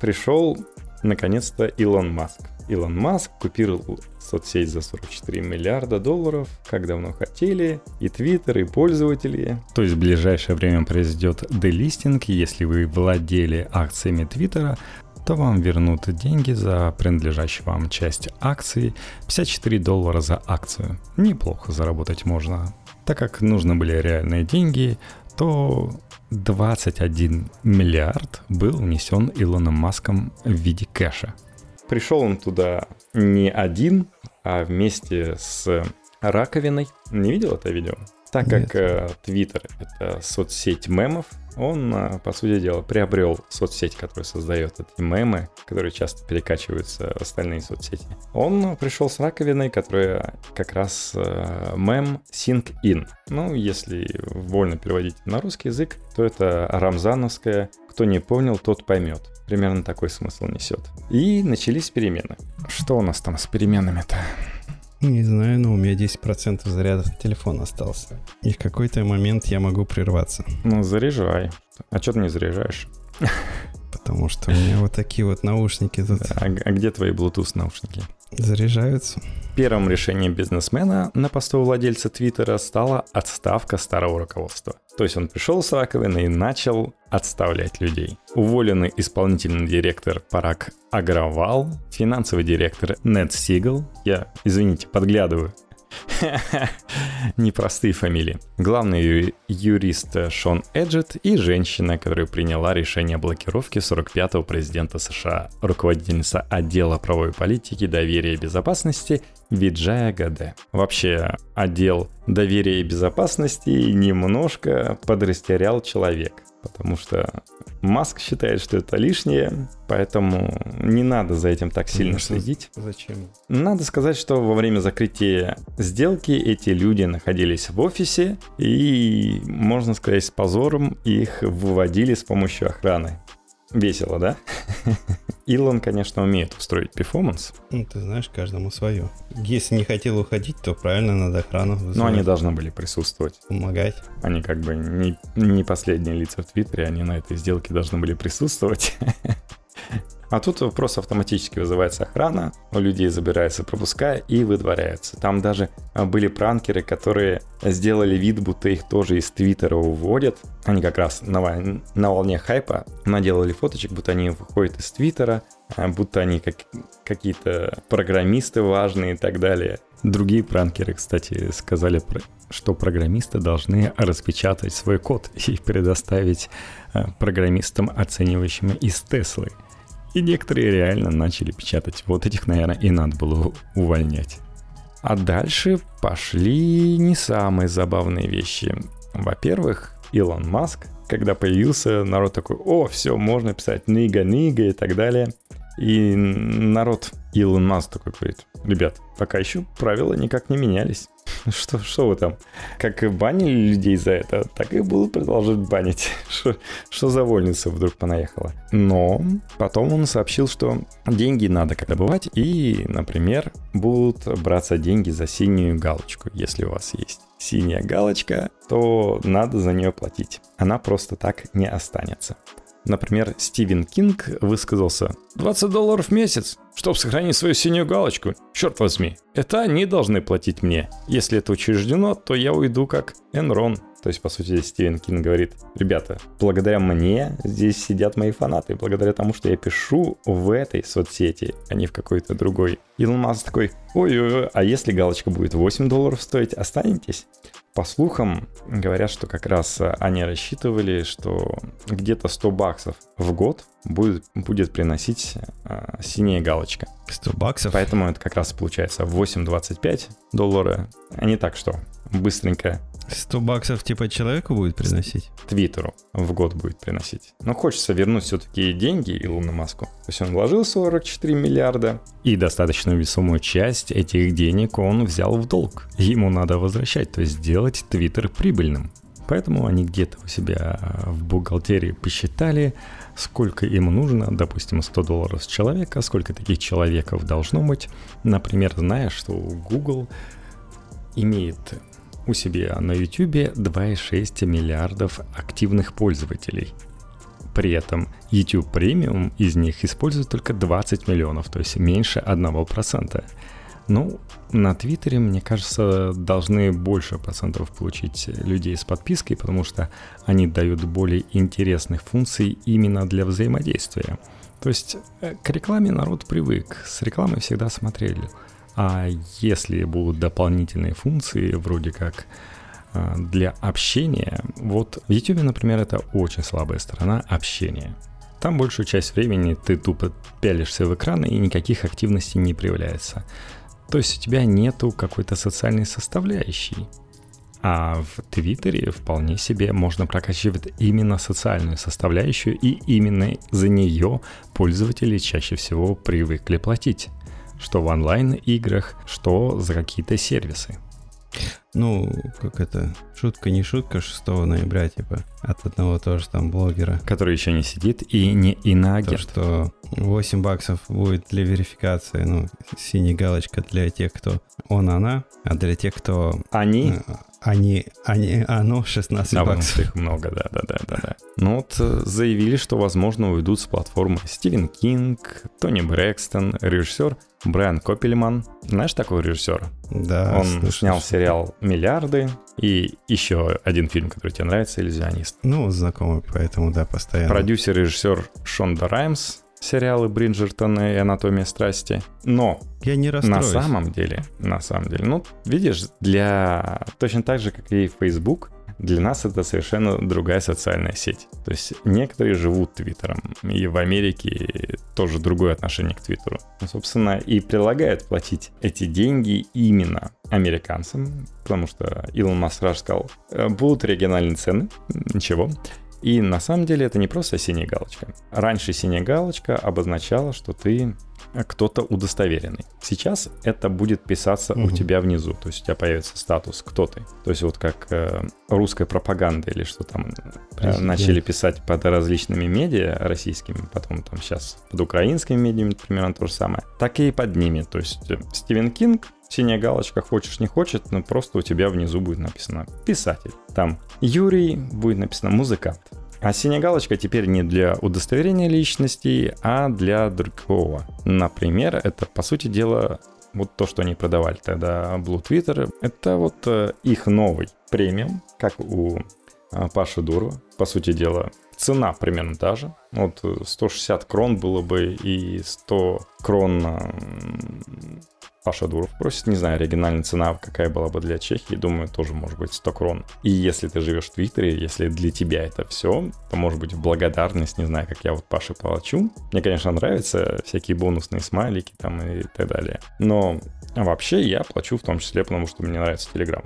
пришел наконец-то Илон Маск. Илон Маск купил соцсеть за 44 миллиарда долларов, как давно хотели, и Твиттер, и пользователи. То есть в ближайшее время произойдет делистинг, если вы владели акциями Твиттера, то вам вернут деньги за принадлежащую вам часть акций. 54 доллара за акцию. Неплохо заработать можно. Так как нужны были реальные деньги, то 21 миллиард был внесен Илоном Маском в виде кэша. Пришел он туда не один, а вместе с раковиной. Не видел это видео? Так как Твиттер э, это соцсеть мемов, он, э, по сути дела, приобрел соцсеть, которая создает эти мемы, которые часто перекачиваются в остальные соцсети. Он пришел с раковиной, которая как раз э, мем Sync In. Ну, если вольно переводить на русский язык, то это рамзановская «Кто не понял, тот поймет». Примерно такой смысл несет. И начались перемены. Что у нас там с переменами-то? Не знаю, но у меня 10% заряда телефона остался. И в какой-то момент я могу прерваться. Ну, заряжай. А что ты не заряжаешь? *laughs* Потому что у меня вот такие вот наушники тут. А, а где твои Bluetooth наушники? Заряжаются. Первым решением бизнесмена на посту владельца Твиттера стала отставка старого руководства. То есть он пришел с раковины и начал отставлять людей. Уволенный исполнительный директор Парак Агравал, финансовый директор Нед Сигл, я, извините, подглядываю, *laughs* Непростые фамилии. Главный юрист Шон Эджет и женщина, которая приняла решение о блокировке 45-го президента США, руководительница отдела правовой политики, доверия и безопасности Виджая Гаде. Вообще, отдел доверия и безопасности немножко подрастерял человек потому что Маск считает, что это лишнее, поэтому не надо за этим так сильно ну, следить. Зачем? Надо сказать, что во время закрытия сделки эти люди находились в офисе и, можно сказать, с позором их выводили с помощью охраны. Весело, да? *laughs* Илон, конечно, умеет устроить перформанс. Ну, ты знаешь, каждому свое. Если не хотел уходить, то правильно надо охрану вызывать. Но они должны были присутствовать. Помогать. Они как бы не, не последние лица в Твиттере, они на этой сделке должны были присутствовать. *laughs* А тут просто автоматически вызывается охрана, у людей забирается пропуска и выдворяются. Там даже а, были пранкеры, которые сделали вид, будто их тоже из Твиттера уводят. Они как раз на, на волне хайпа наделали фоточек, будто они выходят из Твиттера, а, будто они как, какие-то программисты важные и так далее. Другие пранкеры, кстати, сказали, что программисты должны распечатать свой код и предоставить а, программистам, оценивающим из Теслы. И некоторые реально начали печатать. Вот этих, наверное, и надо было увольнять. А дальше пошли не самые забавные вещи. Во-первых, Илон Маск, когда появился, народ такой, о, все, можно писать нига-нига и так далее. И народ Илон Маск такой говорит, ребят, пока еще правила никак не менялись. *laughs* Что, что вы там? Как и банили людей за это, так и будут продолжать банить. *laughs* Что, что за вольница вдруг понаехала? Но потом он сообщил, что деньги надо как добывать, и, например, будут браться деньги за синюю галочку, если у вас есть синяя галочка, то надо за нее платить. Она просто так не останется. Например, Стивен Кинг высказался 20 долларов в месяц, чтобы сохранить свою синюю галочку. Черт возьми, это они должны платить мне. Если это учреждено, то я уйду как Энрон. То есть, по сути, Стивен Кинг говорит, ребята, благодаря мне здесь сидят мои фанаты, благодаря тому, что я пишу в этой соцсети, а не в какой-то другой. Илон Маск такой, ой-ой-ой, а если галочка будет 8 долларов стоить, останетесь? По слухам, говорят, что как раз они рассчитывали, что где-то 100 баксов в год будет, будет приносить э, синяя галочка. 100 баксов? Поэтому это как раз получается 8,25 доллара, а не так, что быстренько 100 баксов типа человеку будет приносить? Твиттеру в год будет приносить. Но хочется вернуть все-таки деньги Илону Маску. То есть он вложил 44 миллиарда. И достаточно весомую часть этих денег он взял в долг. Ему надо возвращать, то есть сделать Твиттер прибыльным. Поэтому они где-то у себя в бухгалтерии посчитали, сколько им нужно, допустим, 100 долларов с человека, сколько таких человеков должно быть. Например, зная, что Google имеет у себя на YouTube 2,6 миллиардов активных пользователей. При этом YouTube Premium из них использует только 20 миллионов, то есть меньше 1%. Ну, на Твиттере, мне кажется, должны больше процентов получить людей с подпиской, потому что они дают более интересных функций именно для взаимодействия. То есть э, к рекламе народ привык, с рекламой всегда смотрели. А если будут дополнительные функции, вроде как э, для общения, вот в YouTube, например, это очень слабая сторона общения. Там большую часть времени ты тупо пялишься в экран и никаких активностей не проявляется. То есть у тебя нету какой-то социальной составляющей. А в Твиттере вполне себе можно прокачивать именно социальную составляющую, и именно за нее пользователи чаще всего привыкли платить. Что в онлайн-играх, что за какие-то сервисы. Ну, как это, шутка не шутка 6 ноября, типа, от одного тоже там блогера. Который еще не сидит и не иноагент. То, что 8 баксов будет для верификации, ну, синяя галочка для тех, кто он, она, а для тех, кто... Они? Э, они, они, оно 16 да, баксов. их много, да, да, да, да, да. Ну вот э, заявили, что, возможно, уйдут с платформы Стивен Кинг, Тони Брэкстон, режиссер Брайан Коппельман. Знаешь такого режиссера? Да. Он слушай, снял слушай. сериал «Миллиарды» и еще один фильм, который тебе нравится, «Иллюзионист». Ну, знакомый, поэтому, да, постоянно. Продюсер и режиссер Шонда Раймс, сериалы Бриджертона и Анатомия страсти. Но я не на самом деле, на самом деле, ну, видишь, для точно так же, как и Facebook, для нас это совершенно другая социальная сеть. То есть некоторые живут Твиттером, и в Америке тоже другое отношение к Твиттеру. Ну, собственно, и предлагают платить эти деньги именно американцам, потому что Илон Маск сказал, «Э, будут региональные цены, ничего, и на самом деле это не просто синяя галочка. Раньше синяя галочка обозначала, что ты кто-то удостоверенный. Сейчас это будет писаться угу. у тебя внизу, то есть у тебя появится статус «кто ты?». То есть вот как э, русская пропаганда или что там э, начали писать под различными медиа российскими, потом там сейчас под украинскими медиами примерно то же самое, так и под ними. То есть э, Стивен Кинг синяя галочка, хочешь не хочет, но просто у тебя внизу будет написано писатель. Там Юрий будет написано музыкант. А синяя галочка теперь не для удостоверения личности, а для другого. Например, это, по сути дела, вот то, что они продавали тогда Blue Twitter, это вот э, их новый премиум, как у э, Паши Дурова. По сути дела, цена примерно та же. Вот 160 крон было бы и 100 крон Паша Дуров просит, не знаю, оригинальная цена какая была бы для Чехии, думаю, тоже может быть 100 крон. И если ты живешь в Твиттере, если для тебя это все, то может быть в благодарность, не знаю, как я вот Паше плачу. Мне, конечно, нравятся всякие бонусные смайлики там и так далее. Но вообще я плачу в том числе, потому что мне нравится Telegram.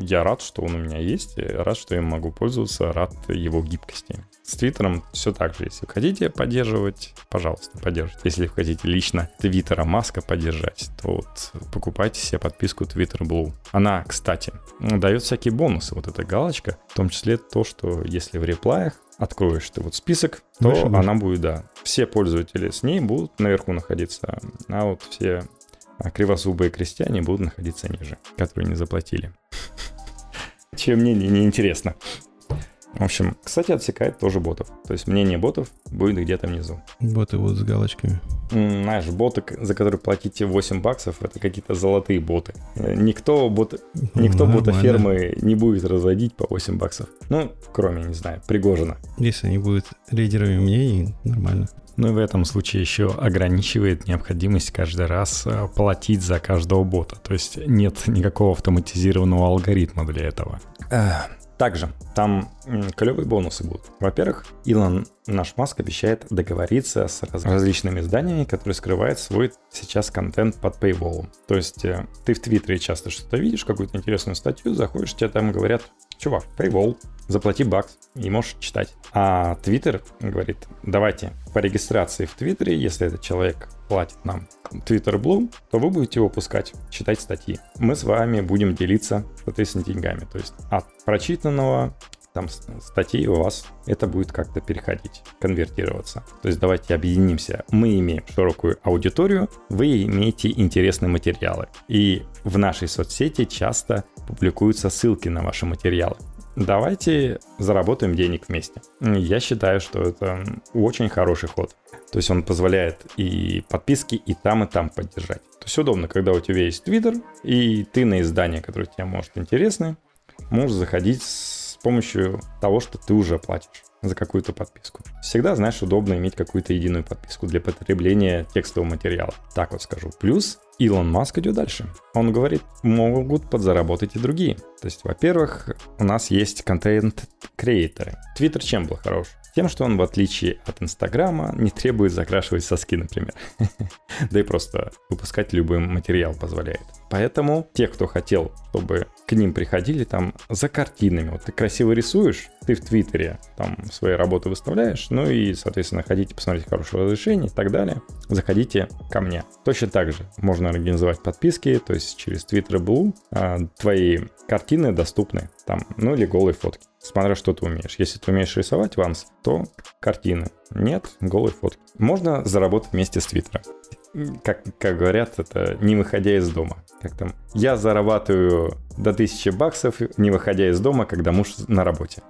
Я рад, что он у меня есть, рад, что я могу пользоваться, рад его гибкости. С Твиттером все так же. Если хотите поддерживать, пожалуйста, поддержите. Если хотите лично Твиттера Маска поддержать, то вот покупайте себе подписку Twitter Blue. Она, кстати, дает всякие бонусы. Вот эта галочка, в том числе то, что если в реплаях откроешь ты вот список, то Выше, она будет, да. Все пользователи с ней будут наверху находиться, а вот все кривозубые крестьяне будут находиться ниже, которые не заплатили. *laughs* Чем мне не интересно. В общем, кстати, отсекает тоже ботов. То есть мнение ботов будет где-то внизу. Боты будут с галочками. Знаешь, боты, за которые платите 8 баксов, это какие-то золотые боты. Никто, бот, никто ну, бота фермы не будет разводить по 8 баксов. Ну, кроме, не знаю, Пригожина. Если они будут лидерами мнений, нормально. Ну и в этом случае еще ограничивает необходимость каждый раз э, платить за каждого бота. То есть нет никакого автоматизированного алгоритма для этого. Также там клевые бонусы будут. Во-первых, Илон, наш Маск, обещает договориться с различными изданиями, которые скрывают свой сейчас контент под paywall. То есть э, ты в Твиттере часто что-то видишь, какую-то интересную статью, заходишь, тебе там говорят, чувак, paywall, заплати бакс и можешь читать. А Твиттер говорит, давайте по регистрации в Твиттере, если этот человек платит нам Twitter Blue, то вы будете его пускать, читать статьи. Мы с вами будем делиться, соответственно, деньгами. То есть от прочитанного там статей у вас это будет как-то переходить, конвертироваться. То есть давайте объединимся. Мы имеем широкую аудиторию, вы имеете интересные материалы. И в нашей соцсети часто публикуются ссылки на ваши материалы. Давайте заработаем денег вместе. Я считаю, что это очень хороший ход. То есть он позволяет и подписки и там, и там поддержать. То есть удобно, когда у тебя есть Twitter, и ты на издание, которое тебе может интересны, можешь заходить с помощью того, что ты уже платишь за какую-то подписку. Всегда, знаешь, удобно иметь какую-то единую подписку для потребления текстового материала. Так вот скажу. Плюс Илон Маск идет дальше. Он говорит, могут подзаработать и другие. То есть, во-первых, у нас есть контент-креаторы. Твиттер чем был хорош? Тем, что он, в отличие от Инстаграма, не требует закрашивать соски, например. *laughs* Да и просто выпускать любой материал позволяет. Поэтому те, кто хотел, чтобы к ним приходили там за картинами. Вот ты красиво рисуешь, ты в Твиттере там свои работы выставляешь, ну и, соответственно, хотите посмотреть хорошее разрешение и так далее, заходите ко мне. Точно так же можно организовать подписки, то есть через Twitter Blue а, твои картины доступны там, ну или голые фотки. Смотря что ты умеешь. Если ты умеешь рисовать ванс, то картины. Нет, голые фотки. Можно заработать вместе с Твиттером как, как говорят, это не выходя из дома. Как там, я зарабатываю до 1000 баксов, не выходя из дома, когда муж на работе.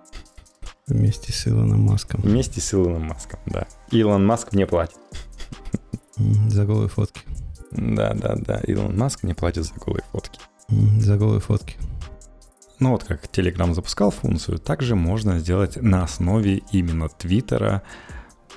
Вместе с Илоном Маском. Вместе с Илоном Маском, да. Илон Маск мне платит. За голые фотки. Да, да, да. Илон Маск мне платит за голые фотки. За голые фотки. Ну вот как Telegram запускал функцию, также можно сделать на основе именно Твиттера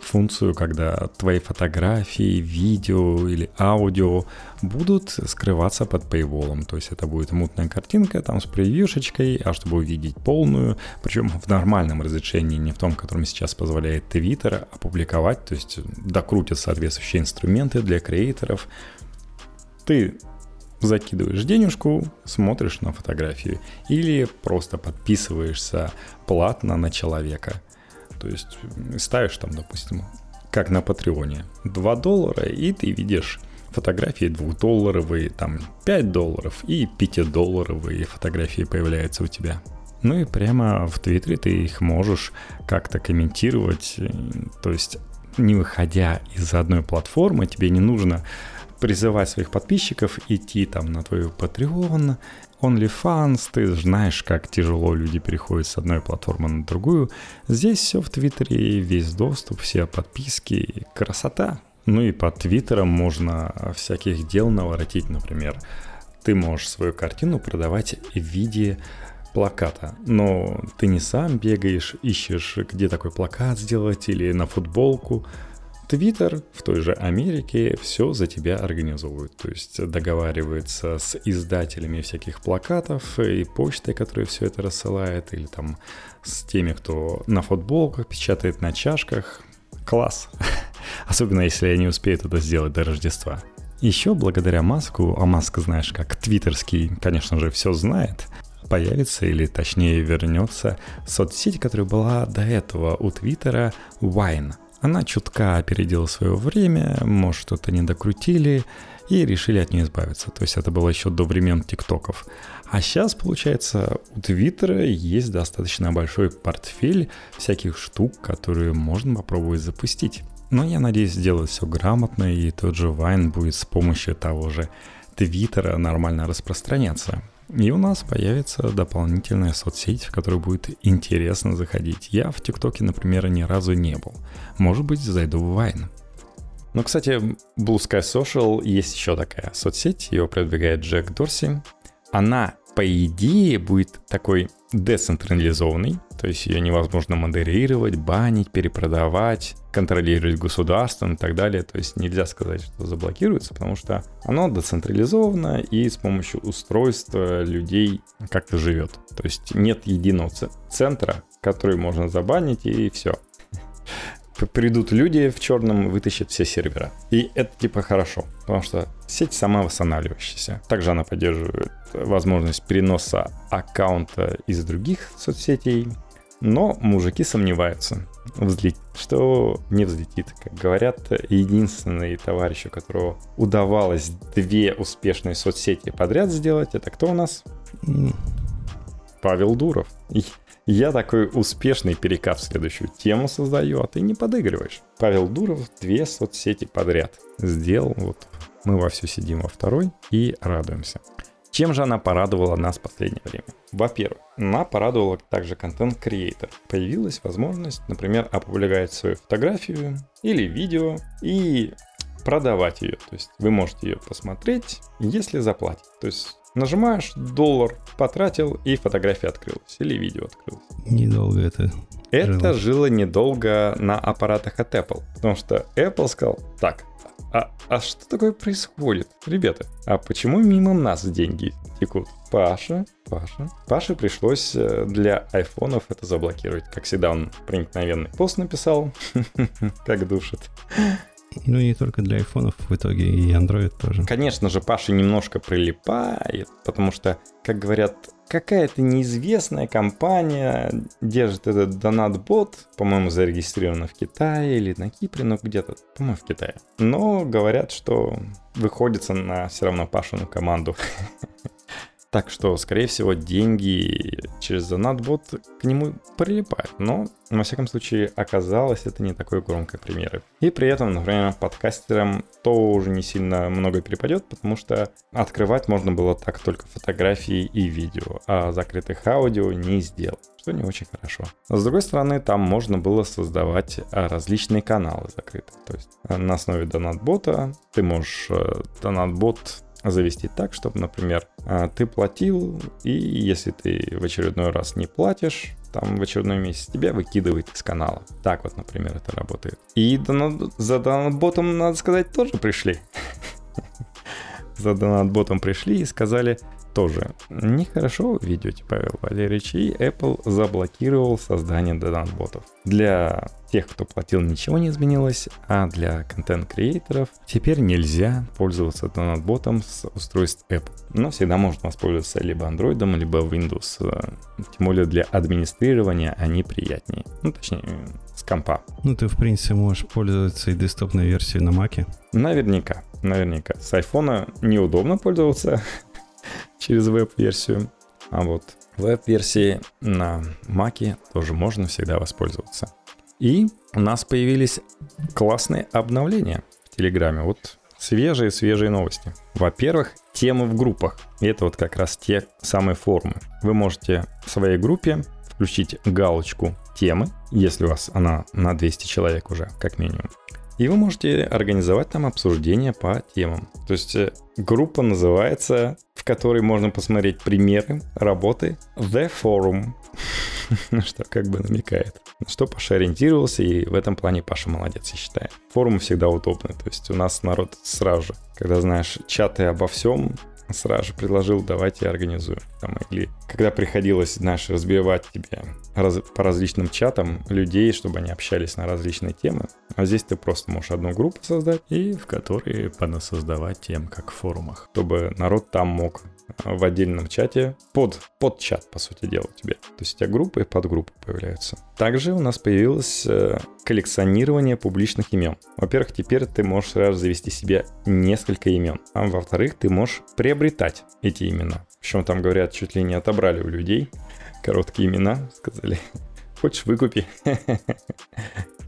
функцию, когда твои фотографии, видео или аудио будут скрываться под paywall. То есть это будет мутная картинка там с превьюшечкой, а чтобы увидеть полную, причем в нормальном разрешении, не в том, которым сейчас позволяет Twitter опубликовать, то есть докрутят соответствующие инструменты для креаторов. Ты закидываешь денежку, смотришь на фотографию или просто подписываешься платно на человека – то есть ставишь там, допустим, как на Патреоне, 2 доллара, и ты видишь фотографии 2-долларовые, там 5 долларов и 5-долларовые фотографии появляются у тебя. Ну и прямо в Твиттере ты их можешь как-то комментировать, то есть не выходя из одной платформы, тебе не нужно призывать своих подписчиков идти там на твою Patreon, OnlyFans, ты знаешь, как тяжело люди переходят с одной платформы на другую. Здесь все в Твиттере, весь доступ, все подписки, красота. Ну и по Твиттерам можно всяких дел наворотить, например. Ты можешь свою картину продавать в виде плаката, но ты не сам бегаешь, ищешь, где такой плакат сделать или на футболку. Твиттер в той же Америке все за тебя организовывает. То есть договаривается с издателями всяких плакатов и почтой, которая все это рассылает, или там с теми, кто на футболках печатает на чашках. Класс. *laughs* Особенно если я не успеют это сделать до Рождества. Еще благодаря Маску, а Маск, знаешь, как твиттерский, конечно же, все знает, появится или точнее вернется соцсеть, которая была до этого у Твиттера, Wine – она чутка опередила свое время, может что-то не докрутили и решили от нее избавиться. То есть это было еще до времен тиктоков. А сейчас, получается, у Твиттера есть достаточно большой портфель всяких штук, которые можно попробовать запустить. Но я надеюсь сделать все грамотно, и тот же Вайн будет с помощью того же Твиттера нормально распространяться. И у нас появится дополнительная соцсеть, в которую будет интересно заходить. Я в ТикТоке, например, ни разу не был. Может быть, зайду в Вайн. Ну, кстати, Blue Sky Social есть еще такая соцсеть, ее продвигает Джек Дорси. Она по идее, будет такой децентрализованный, то есть ее невозможно модерировать, банить, перепродавать, контролировать государством и так далее. То есть нельзя сказать, что заблокируется, потому что оно децентрализовано и с помощью устройства людей как-то живет. То есть нет единого центра, который можно забанить и все придут люди в черном, вытащат все сервера. И это типа хорошо, потому что сеть сама восстанавливающаяся. Также она поддерживает возможность переноса аккаунта из других соцсетей, но мужики сомневаются, взлет... что не взлетит. Как говорят, единственный товарищ, у которого удавалось две успешные соцсети подряд сделать, это кто у нас? Павел Дуров. И Я такой успешный перекат в следующую тему создаю, а ты не подыгрываешь. Павел Дуров две соцсети подряд сделал. Вот мы во все сидим во второй и радуемся. Чем же она порадовала нас в последнее время? Во-первых, она порадовала также контент-креатор. Появилась возможность, например, опубликовать свою фотографию или видео и продавать ее. То есть вы можете ее посмотреть, если заплатить. То есть нажимаешь доллар, потратил, и фотография открылась. Или видео открылось. Недолго это Это жило, жило недолго на аппаратах от Apple. Потому что Apple сказал, так, а, а что такое происходит? Ребята, а почему мимо нас деньги текут? Паша, Паша. Паше пришлось э, для айфонов это заблокировать. Как всегда, он проникновенный пост написал, *laughs* как душит. Ну, не только для айфонов, в итоге и Android тоже. Конечно же, Паша немножко прилипает, потому что, как говорят, какая-то неизвестная компания держит этот донат-бот, по-моему, зарегистрирована в Китае или на Кипре, но где-то, по-моему, в Китае. Но говорят, что выходится на все равно Пашину команду. *laughs* Так что, скорее всего, деньги через донатбот к нему прилипают. Но, во всяком случае, оказалось, это не такой громкой примеры. И при этом, например, подкастерам тоже не сильно много перепадет, потому что открывать можно было так только фотографии и видео, а закрытых аудио не сделать что не очень хорошо. С другой стороны, там можно было создавать а, различные каналы закрытые. То есть а, на основе донатбота ты можешь э, донатбот завести так, чтобы, например, а, ты платил, и если ты в очередной раз не платишь, там в очередной месяц тебя выкидывает из канала. Так вот, например, это работает. И за донат-ботом, надо сказать, тоже пришли. *laughs* За донат-ботом пришли и сказали, тоже нехорошо ведете, Павел Валерьевич, и Apple заблокировал создание донат-ботов. Для тех, кто платил, ничего не изменилось, а для контент-креаторов теперь нельзя пользоваться донат-ботом с устройств Apple. Но всегда можно воспользоваться либо Android, либо Windows. Тем более для администрирования они приятнее. Ну, точнее, с компа. Ну, ты, в принципе, можешь пользоваться и десктопной версией на Mac. Наверняка, наверняка. С iPhone неудобно пользоваться, *laughs* через веб-версию. А вот веб-версии на Mac тоже можно всегда воспользоваться. И у нас появились классные обновления в Телеграме. Вот свежие-свежие новости. Во-первых, темы в группах. И это вот как раз те самые формы. Вы можете в своей группе включить галочку темы, если у вас она на 200 человек уже, как минимум. И вы можете организовать там обсуждение по темам. То есть э, группа называется, в которой можно посмотреть примеры работы The Forum. *laughs* Что как бы намекает. Что Паша ориентировался, и в этом плане Паша молодец, я считаю. Форумы всегда удобны. То есть у нас народ сразу же, когда знаешь чаты обо всем, сразу же предложил, давайте организуем. Там, или когда приходилось, знаешь, разбивать тебе раз, по различным чатам людей, чтобы они общались на различные темы. А здесь ты просто можешь одну группу создать, и в которой понасоздавать тем, как в форумах, чтобы народ там мог в отдельном чате, под, под чат, по сути дела, тебе. То есть у тебя группы и подгруппы появляются. Также у нас появилось э, коллекционирование публичных имен. Во-первых, теперь ты можешь сразу завести себе несколько имен. А во-вторых, ты можешь приобретать эти имена. Причем там, говорят, чуть ли не отобрали у людей короткие имена, сказали, *laughs* хочешь выкупи. *laughs*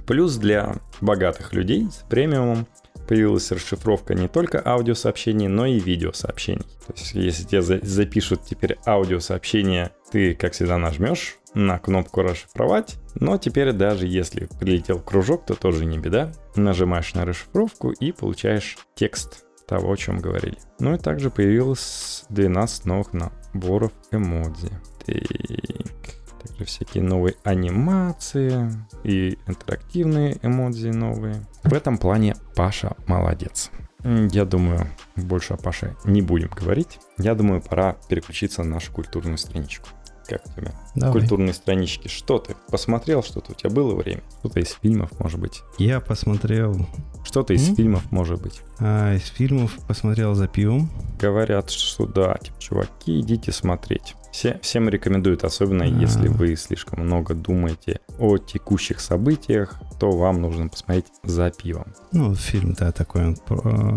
Плюс для богатых людей с премиумом появилась расшифровка не только аудиосообщений, но и видеосообщений. То есть, если тебе запишут теперь аудиосообщение, ты, как всегда, нажмешь на кнопку «Расшифровать», но теперь даже если прилетел кружок, то тоже не беда. Нажимаешь на расшифровку и получаешь текст того, о чем говорили. Ну и также появилось 12 новых наборов эмодзи. Так также всякие новые анимации и интерактивные эмодзи новые. В этом плане Паша молодец. Я думаю, больше о Паше не будем говорить. Я думаю, пора переключиться на нашу культурную страничку. Как у тебя? Давай. Культурные странички. Что ты? Посмотрел что-то? У тебя было время? Что-то из фильмов, может быть? Я посмотрел... Что-то из mm? фильмов, может быть? А, из фильмов посмотрел за пивом. Говорят, что да, типа, чуваки, идите смотреть. Все, всем рекомендуют, особенно А-а-а. если вы слишком много думаете о текущих событиях, то вам нужно посмотреть за пивом. Ну, фильм, да, такой он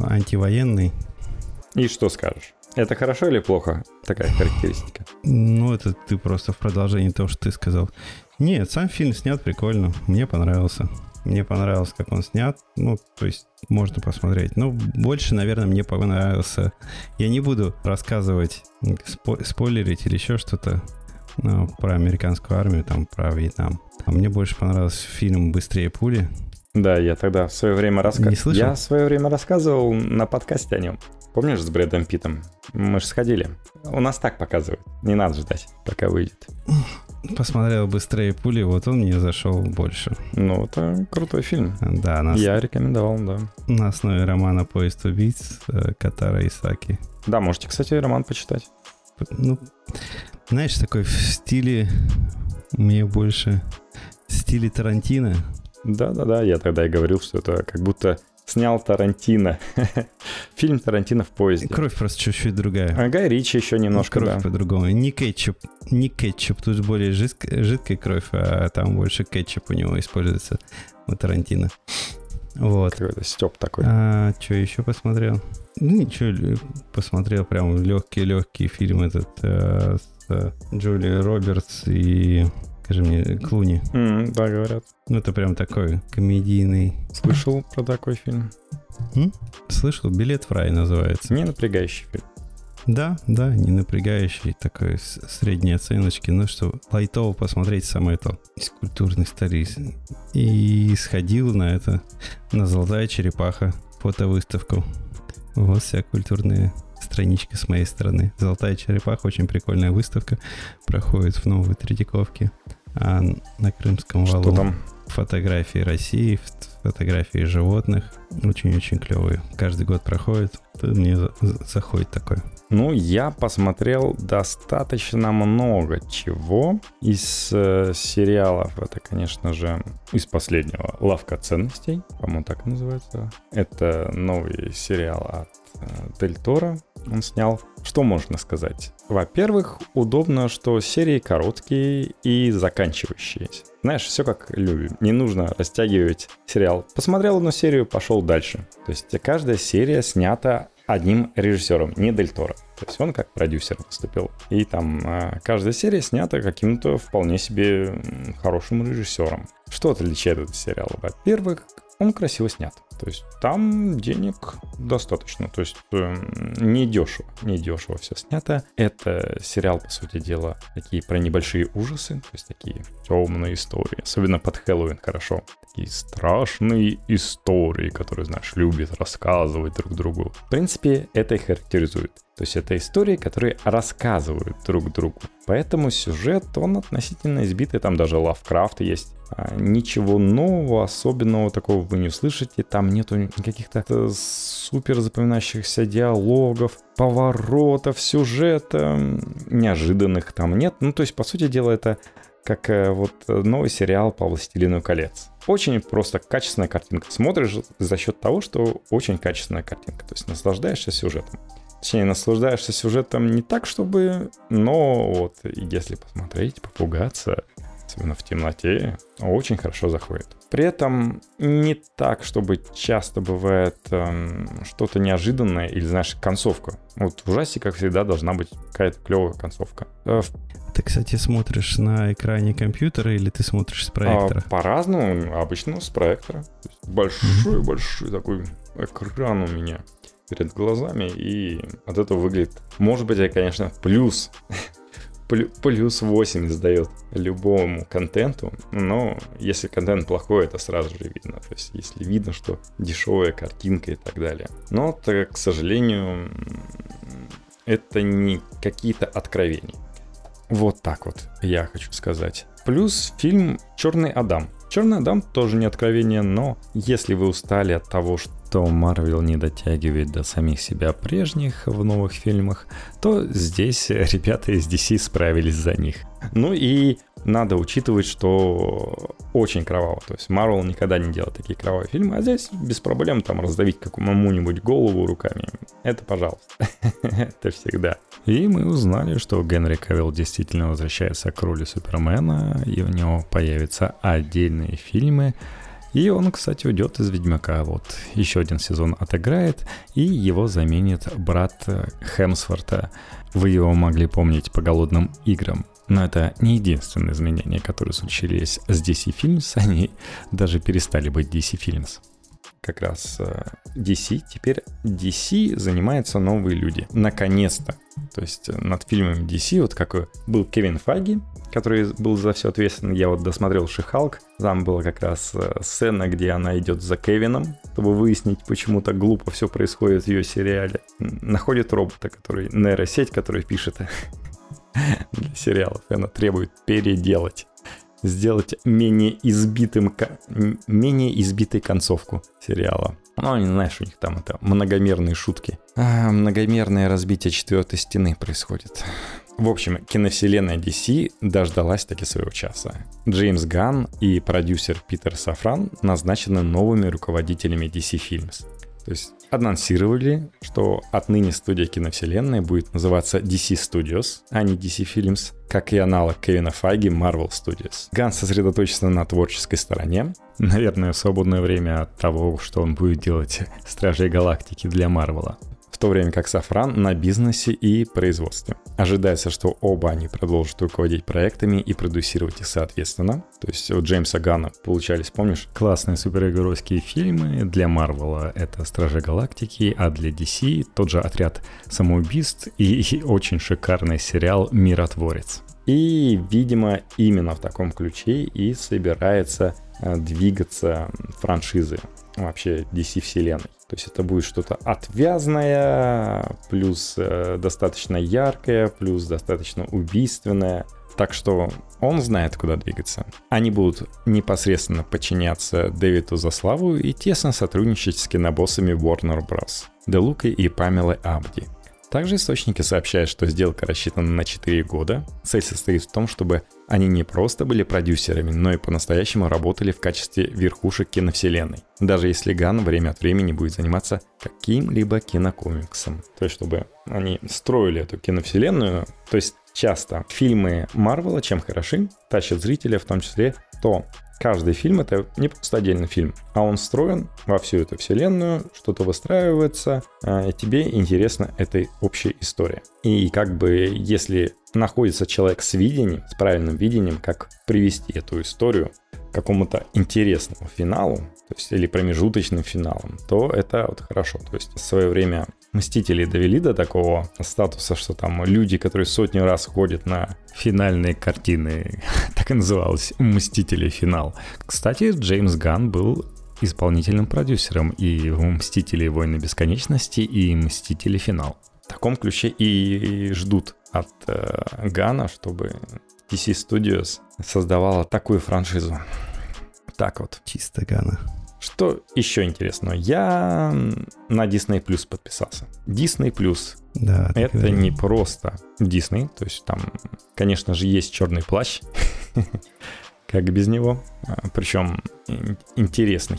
антивоенный. И что скажешь? Это хорошо или плохо? Такая характеристика. Ну, это ты просто в продолжении того, что ты сказал. Нет, сам фильм снят прикольно. Мне понравился. Мне понравилось, как он снят. Ну, то есть можно посмотреть. Но больше, наверное, мне понравился... Я не буду рассказывать, спо- спойлерить или еще что-то ну, про американскую армию, там, про Вьетнам. А мне больше понравился фильм «Быстрее пули». Да, я тогда в свое время рассказывал. Я в свое время рассказывал на подкасте о нем. Помнишь, с Брэдом Питом? Мы же сходили. У нас так показывают. Не надо ждать, пока выйдет. Посмотрел быстрее пули, вот он мне зашел больше. Ну, это крутой фильм. Да, на Я рекомендовал, да. На основе романа «Поезд убийц» э, Катара Исаки. Да, можете, кстати, роман почитать. Ну, знаешь, такой в стиле мне больше в стиле Тарантино. Да-да-да, я тогда и говорил, что это как будто снял Тарантино. *laughs* Фильм Тарантино в поезде. Кровь просто чуть-чуть другая. А Гай Ричи еще немножко, Кровь да. по-другому. Не кетчуп, не кетчуп, тут более жидкая, жидкая кровь, а там больше кетчуп у него используется у Тарантино. Вот. Какой-то степ такой. А, что еще посмотрел? Ну, ничего, посмотрел прям легкий-легкий фильм этот э, с э, Джулией Робертс и скажи мне, Клуни. Mm, да, говорят. Ну, это прям такой комедийный. Слышал про такой фильм? М? Слышал? «Билет в рай» называется. Не напрягающий фильм. Да, да, не напрягающий, такой средней оценочки, ну что, лайтово посмотреть самое то из культурных столиц. И сходил на это, на «Золотая черепаха» фотовыставку. Вот вся культурная страничка с моей стороны. «Золотая черепаха» очень прикольная выставка, проходит в Новой Третьяковке. А на Крымском валу Что там? фотографии России, фотографии животных. Очень-очень клевые. Каждый год проходит. Мне заходит такое. Ну, я посмотрел достаточно много чего из э, сериалов. Это, конечно же, из последнего «Лавка ценностей», по-моему, так называется. Это новый сериал от Дель Торо он снял. Что можно сказать? Во-первых, удобно, что серии короткие и заканчивающиеся. Знаешь, все как любим. Не нужно растягивать сериал. Посмотрел одну серию, пошел дальше. То есть каждая серия снята одним режиссером, не Дель Торо. То есть он как продюсер выступил. И там э, каждая серия снята каким-то вполне себе хорошим режиссером. Что отличает этот сериал? Во-первых, он красиво снят. То есть там денег достаточно. То есть э, не дешево, не дешево все снято. Это сериал, по сути дела, такие про небольшие ужасы, то есть такие темные истории. Особенно под Хэллоуин хорошо. Такие страшные истории, которые, знаешь, любят рассказывать друг другу. В принципе, это и характеризует. То есть это истории, которые рассказывают друг другу. Поэтому сюжет, он относительно избитый, там даже Лавкрафт есть. А, ничего нового, особенного такого вы не услышите. Там нету каких-то э, супер запоминающихся диалогов, поворотов, сюжета, неожиданных там нет. Ну, то есть, по сути дела, это как э, вот новый сериал по «Властелину колец». Очень просто качественная картинка. Смотришь за счет того, что очень качественная картинка. То есть наслаждаешься сюжетом. Точнее, наслаждаешься сюжетом не так, чтобы... Но вот если посмотреть, попугаться, особенно в темноте, очень хорошо заходит. При этом не так, чтобы часто бывает эм, что-то неожиданное или, знаешь, концовка. Вот в ужасе, как всегда, должна быть какая-то клевая концовка. Э, ты, кстати, смотришь на экране компьютера или ты смотришь с проектора? А, по-разному, обычно с проектора. Большой-большой такой экран у меня перед глазами, и от этого выглядит, может быть, это, конечно, плюс плюс 8 сдает любому контенту, но если контент плохой, это сразу же видно. То есть если видно, что дешевая картинка и так далее. Но, так, к сожалению, это не какие-то откровения. Вот так вот я хочу сказать. Плюс фильм «Черный Адам». «Черный Адам» тоже не откровение, но если вы устали от того, что то Марвел не дотягивает до самих себя прежних в новых фильмах, то здесь ребята из DC справились за них. Ну и надо учитывать, что очень кроваво. То есть Марвел никогда не делал такие кровавые фильмы, а здесь без проблем там раздавить какому-нибудь голову руками. Это пожалуйста. *laughs* Это всегда. И мы узнали, что Генри Кавилл действительно возвращается к роли Супермена, и у него появятся отдельные фильмы, И он, кстати, уйдет из Ведьмака. Вот еще один сезон отыграет, и его заменит брат Хемсворта. Вы его могли помнить по голодным играм. Но это не единственное изменение, которое случились с DC Films. Они даже перестали быть DC Films как раз э, DC. Теперь DC занимаются новые люди. Наконец-то. То есть э, над фильмами DC, вот как был Кевин Файги, который был за все ответственен. Я вот досмотрел Шихалк. Там была как раз э, сцена, где она идет за Кевином, чтобы выяснить, почему так глупо все происходит в ее сериале. Находит робота, который нейросеть, который пишет *laughs* для сериалов. И она требует переделать сделать менее избитым, менее избитой концовку сериала. Ну, не знаешь, у них там это многомерные шутки. А, многомерное разбитие четвертой стены происходит. В общем, киновселенная DC дождалась таки своего часа. Джеймс Ганн и продюсер Питер Сафран назначены новыми руководителями DC Films. То есть анонсировали, что отныне студия киновселенной будет называться DC Studios, а не DC Films, как и аналог Кевина Файги Marvel Studios. Ган сосредоточится на творческой стороне, наверное, свободное время от того, что он будет делать Стражей Галактики для Марвела в то время как Сафран на бизнесе и производстве. Ожидается, что оба они продолжат руководить проектами и продюсировать их соответственно. То есть у Джеймса Ганна получались, помнишь, классные супергеройские фильмы. Для Марвела это Стражи Галактики, а для DC тот же Отряд самоубийств и, очень шикарный сериал «Миротворец». И, видимо, именно в таком ключе и собирается э, двигаться франшизы вообще DC вселенной. То есть это будет что-то отвязное, плюс э, достаточно яркое, плюс достаточно убийственное. Так что он знает, куда двигаться. Они будут непосредственно подчиняться Дэвиду Заславу и тесно сотрудничать с кинобоссами Warner Bros. Делукой и Памелой Абди – также источники сообщают, что сделка рассчитана на 4 года. Цель состоит в том, чтобы они не просто были продюсерами, но и по-настоящему работали в качестве верхушек киновселенной. Даже если Ган время от времени будет заниматься каким-либо кинокомиксом. То есть, чтобы они строили эту киновселенную. То есть, часто фильмы Марвела чем хороши, тащат зрителя в том числе то каждый фильм это не просто отдельный фильм, а он встроен во всю эту вселенную, что-то выстраивается, а, и тебе интересна эта общая история. И как бы если находится человек с видением, с правильным видением, как привести эту историю к какому-то интересному финалу, то есть или промежуточным финалом, то это вот хорошо. То есть в свое время Мстители довели до такого статуса, что там люди, которые сотню раз ходят на финальные картины, *laughs* так и называлось, Мстители финал. Кстати, Джеймс Ган был исполнительным продюсером и в «Мстители. Войны бесконечности» и «Мстители. Финал». В таком ключе и ждут от э, Гана, чтобы DC Studios создавала такую франшизу. Так вот. Чисто Гана. Что еще интересного? Я на Disney Plus подписался. Disney Plus. Да, это говорил. не просто Disney, то есть там, конечно же, есть черный плащ, *laughs* как без него, а, причем интересный.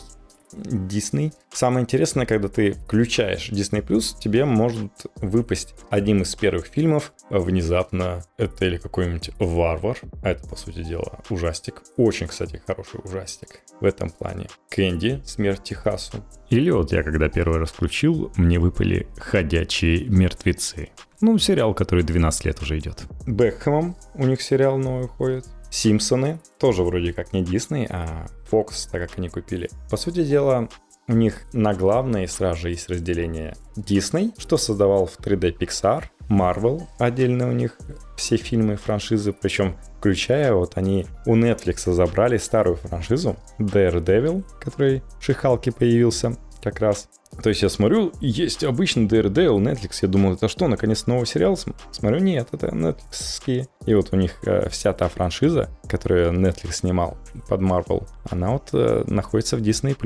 Disney. Самое интересное, когда ты включаешь Disney+, тебе может выпасть одним из первых фильмов внезапно это или какой-нибудь «Варвар», а это, по сути дела, ужастик. Очень, кстати, хороший ужастик в этом плане. «Кэнди. Смерть Техасу». Или вот я когда первый раз включил, мне выпали «Ходячие мертвецы». Ну, сериал, который 12 лет уже идет. Бекхэмом у них сериал новый ходит. Симпсоны, тоже вроде как не Дисней, а Fox, так как они купили. По сути дела, у них на главной сразу же есть разделение Disney, что создавал в 3D Pixar, Marvel, отдельно у них все фильмы, франшизы, причем включая, вот они у Netflix забрали старую франшизу Daredevil, который в Шихалке появился, как раз. То есть я смотрю, есть обычный Daredevil, Netflix, я думал, это что, наконец новый сериал? Смотрю, нет, это Netflix. И вот у них э, вся та франшиза, которую Netflix снимал под Marvel, она вот э, находится в Disney+.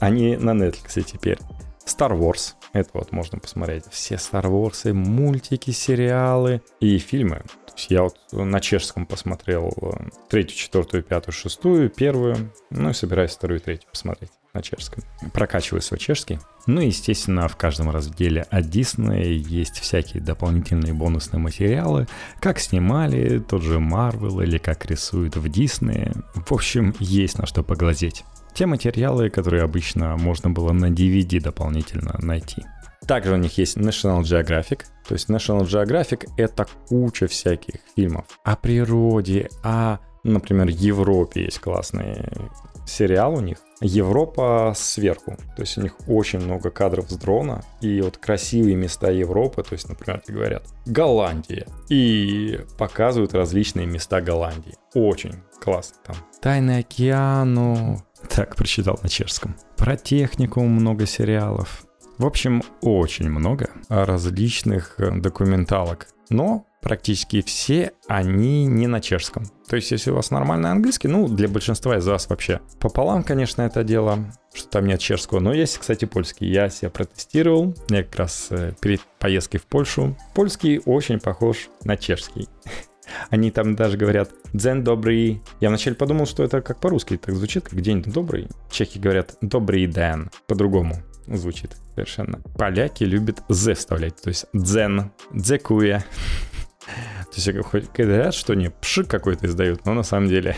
Они на Netflix теперь. Star Wars. Это вот можно посмотреть. Все Star Wars, мультики, сериалы и фильмы. То есть я вот на чешском посмотрел э, третью, четвертую, пятую, шестую, первую. Ну и собираюсь вторую и третью посмотреть на чешском. Прокачиваю свой чешский. Ну и, естественно, в каждом разделе от Disney есть всякие дополнительные бонусные материалы, как снимали тот же Marvel или как рисуют в Disney. В общем, есть на что поглазеть. те материалы, которые обычно можно было на DVD дополнительно найти. Также у них есть National Geographic. То есть National Geographic — это куча всяких фильмов о природе, о, например, Европе есть классный сериал у них. Европа сверху. То есть у них очень много кадров с дрона. И вот красивые места Европы, то есть, например, говорят Голландия. И показывают различные места Голландии. Очень классно там. Тайный океану. Так, прочитал на чешском. Про технику много сериалов. В общем, очень много различных э, документалок. Но практически все они не на чешском. То есть, если у вас нормальный английский, ну, для большинства из вас вообще пополам, конечно, это дело, что там нет чешского. Но есть, кстати, польский. Я себя протестировал, я как раз э, перед поездкой в Польшу. Польский очень похож на чешский. *laughs* Они там даже говорят «дзен добрый». Я вначале подумал, что это как по-русски так звучит, как «день добрый». Чехи говорят «добрый ден» по-другому звучит совершенно. Поляки любят «з» вставлять, то есть «дзен», «дзекуя». То есть хоть говорят, что они пшик какой-то издают, но на самом деле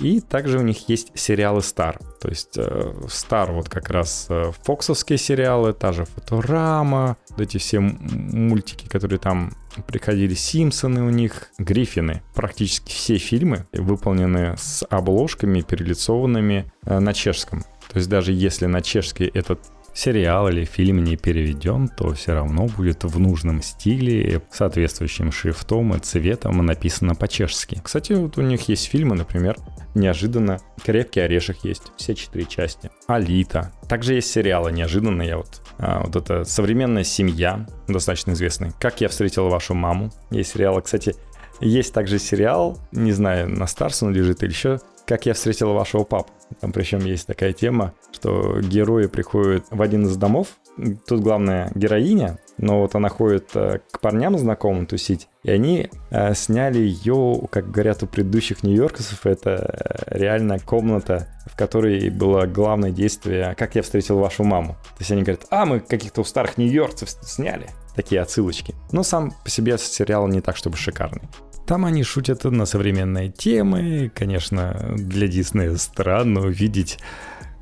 и также у них есть сериалы Star. То есть э, Star вот как раз э, фоксовские сериалы, та же Футурама, вот эти все мультики, которые там приходили, Симпсоны у них, Гриффины. Практически все фильмы выполнены с обложками, перелицованными э, на чешском. То есть даже если на чешский этот сериал или фильм не переведен, то все равно будет в нужном стиле, соответствующим шрифтом и цветом написано по-чешски. Кстати, вот у них есть фильмы, например, неожиданно «Крепкий орешек» есть, все четыре части. «Алита». Также есть сериалы неожиданные, вот, а, вот это «Современная семья», достаточно известный. «Как я встретил вашу маму». Есть сериалы, кстати, есть также сериал, не знаю, на Старс он лежит или еще, «Как я встретил вашего папу». Там причем есть такая тема, что герои приходят в один из домов, тут главная героиня, но вот она ходит э, к парням знакомым тусить, и они э, сняли ее, как говорят у предыдущих нью-йоркцев, это э, реально комната, в которой было главное действие «Как я встретил вашу маму». То есть они говорят, а, мы каких-то у старых нью-йоркцев сняли. Такие отсылочки. Но сам по себе сериал не так, чтобы шикарный. Там они шутят на современные темы. Конечно, для Диснея странно увидеть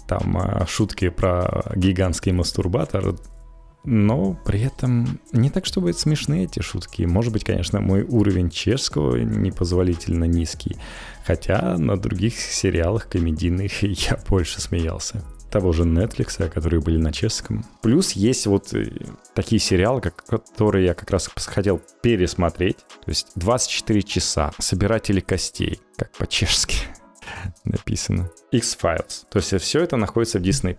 там а, шутки про гигантский мастурбатор, но при этом не так, чтобы это смешные эти шутки. Может быть, конечно, мой уровень чешского непозволительно низкий, хотя на других сериалах комедийных *laughs* я больше смеялся того же Netflix, которые были на чешском. Плюс есть вот э, такие сериалы, как, которые я как раз хотел пересмотреть. То есть 24 часа. Собиратели костей, как по-чешски *laughs* написано. X-Files. То есть все это находится в Disney+.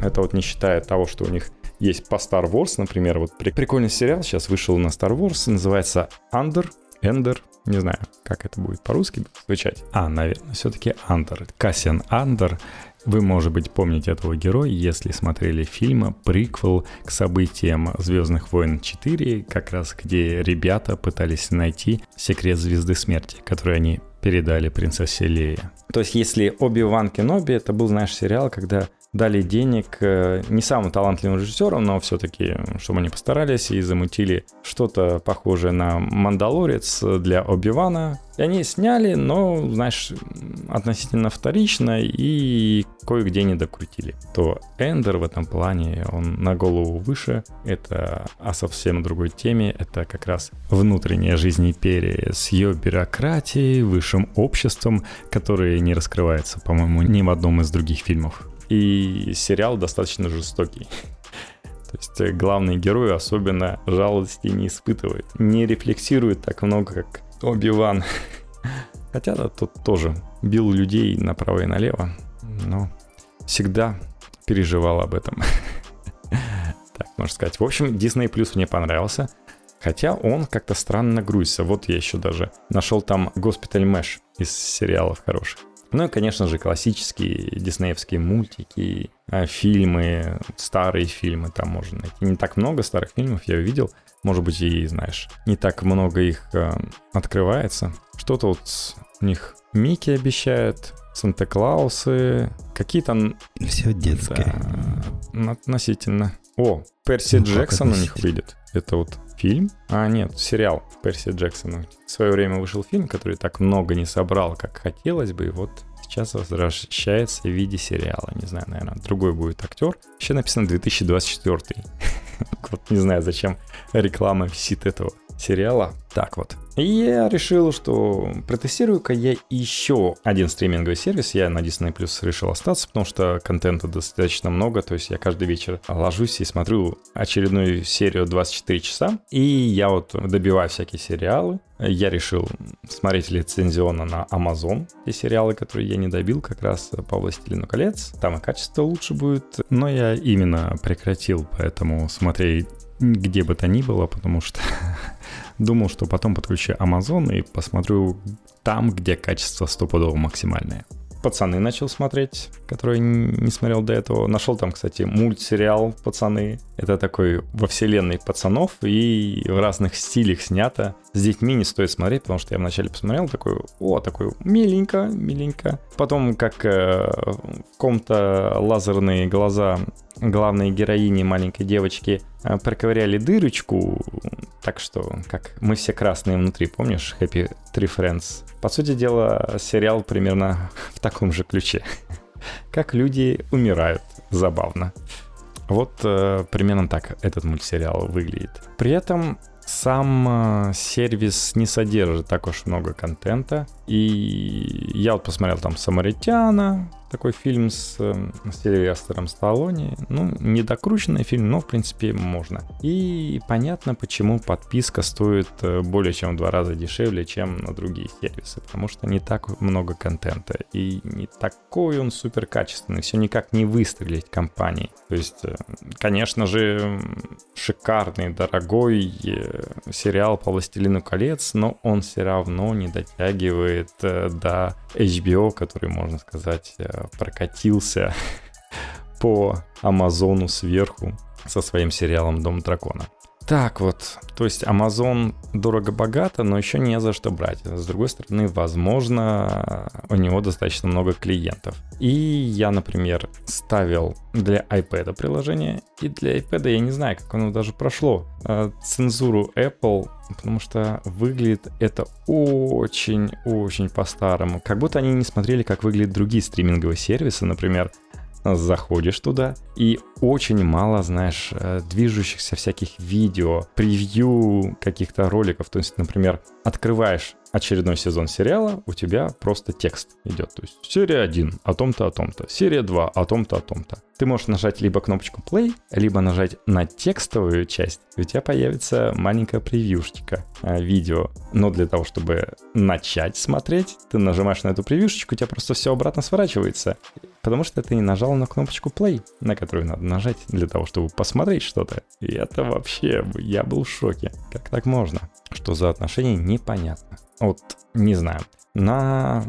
Это вот не считая того, что у них есть по Star Wars, например. Вот прикольный сериал сейчас вышел на Star Wars, называется Under, Ender, не знаю, как это будет по-русски звучать. А, наверное, все-таки Андер. Кассиан Андер вы, может быть, помните этого героя, если смотрели фильм приквел к событиям «Звездных войн 4», как раз где ребята пытались найти секрет Звезды Смерти, который они передали принцессе Лее. То есть, если Оби-Ван Кеноби, это был, знаешь, сериал, когда дали денег э, не самым талантливым режиссерам, но все-таки, чтобы они постарались и замутили что-то похожее на «Мандалорец» для Оби-Вана. И они сняли, но, знаешь, относительно вторично и кое-где не докрутили. То Эндер в этом плане, он на голову выше. Это о совсем другой теме. Это как раз внутренняя жизнь империи с ее бюрократией, высшим обществом, которое не раскрывается, по-моему, ни в одном из других фильмов. И сериал достаточно жестокий. *laughs* То есть э, главный герой особенно жалости не испытывает, не рефлексирует так много, как Оби-Ван. *laughs* Хотя да, тут тоже бил людей направо и налево, но всегда переживал об этом. *laughs* Так, можно сказать. В общем, Disney Plus мне понравился. Хотя он как-то странно грузится. Вот я еще даже нашел там Госпиталь Мэш из сериалов хороших. Ну и, конечно же, классические диснеевские мультики, а, фильмы, старые фильмы там можно найти. Не так много старых фильмов я увидел. Может быть, и, знаешь, не так много их э, открывается. Что-то вот у них Микки обещает, Санта-Клаусы, какие-то... Все детское. Да, относительно. О, Перси ну, Джексон у них выйдет. Это вот фильм? А, нет, сериал Перси Джексона. В свое время вышел фильм, который так много не собрал, как хотелось бы, и вот сейчас возвращается в виде сериала. Не знаю, наверное, другой будет актер. Еще написано 2024. *laughs* Вот не знаю, зачем реклама висит этого сериала. Так вот. И я решил, что протестирую-ка я еще один стриминговый сервис. Я на Disney Plus решил остаться, потому что контента достаточно много. То есть я каждый вечер ложусь и смотрю очередную серию 24 часа. И я вот добиваю всякие сериалы. Я решил смотреть лицензионно на Amazon те сериалы, которые я не добил, как раз по «Властелину колец». Там и качество лучше будет. Но я именно прекратил, поэтому смотреть где бы то ни было, потому что *laughs* думал, что потом подключу Amazon и посмотрю там, где качество стопудово максимальное. «Пацаны» начал смотреть, который не смотрел до этого. Нашел там, кстати, мультсериал «Пацаны». Это такой во вселенной пацанов и в разных стилях снято. С детьми не стоит смотреть, потому что я вначале посмотрел такой, о, такой миленько, миленько. Потом, как э, в ком-то лазерные глаза главной героини маленькой девочки проковыряли дырочку, так что, как мы все красные внутри, помнишь, Happy Tree Friends? По сути дела, сериал примерно *laughs* в таком же ключе. *laughs* Как люди умирают. Забавно. Вот э, примерно так этот мультсериал выглядит. При этом сам э, сервис не содержит так уж много контента. И я вот посмотрел там «Самаритяна», такой фильм с, эм, с Сильвестром Сталлоне. Ну, недокрученный фильм, но, в принципе, можно. И понятно, почему подписка стоит э, более чем в два раза дешевле, чем на другие сервисы. Потому что не так много контента. И не такой он супер качественный. Все никак не выстрелить компании. То есть, э, конечно же, шикарный, дорогой э, сериал по «Властелину колец», но он все равно не дотягивает до HBO, который, можно сказать, прокатился *laughs* по Амазону сверху со своим сериалом «Дом дракона». Так вот, то есть Amazon дорого-богато, но еще не за что брать. С другой стороны, возможно, у него достаточно много клиентов. И я, например, ставил для iPad приложение, и для iPad я не знаю, как оно даже прошло э, цензуру Apple, потому что выглядит это очень-очень по-старому. Как будто они не смотрели, как выглядят другие стриминговые сервисы, например, заходишь туда, и очень мало, знаешь, э, движущихся всяких видео, превью каких-то роликов. То есть, например, открываешь очередной сезон сериала, у тебя просто текст идет. То есть серия 1 о том-то, о том-то, серия 2 о том-то, о том-то. Ты можешь нажать либо кнопочку play, либо нажать на текстовую часть, и у тебя появится маленькая превьюшечка э, видео. Но для того, чтобы начать смотреть, ты нажимаешь на эту превьюшечку, у тебя просто все обратно сворачивается. Потому что ты не нажал на кнопочку play, на которую надо нажать для того, чтобы посмотреть что-то. И это вообще, я был в шоке. Как так можно? Что за отношения, непонятно. Вот, не знаю. На...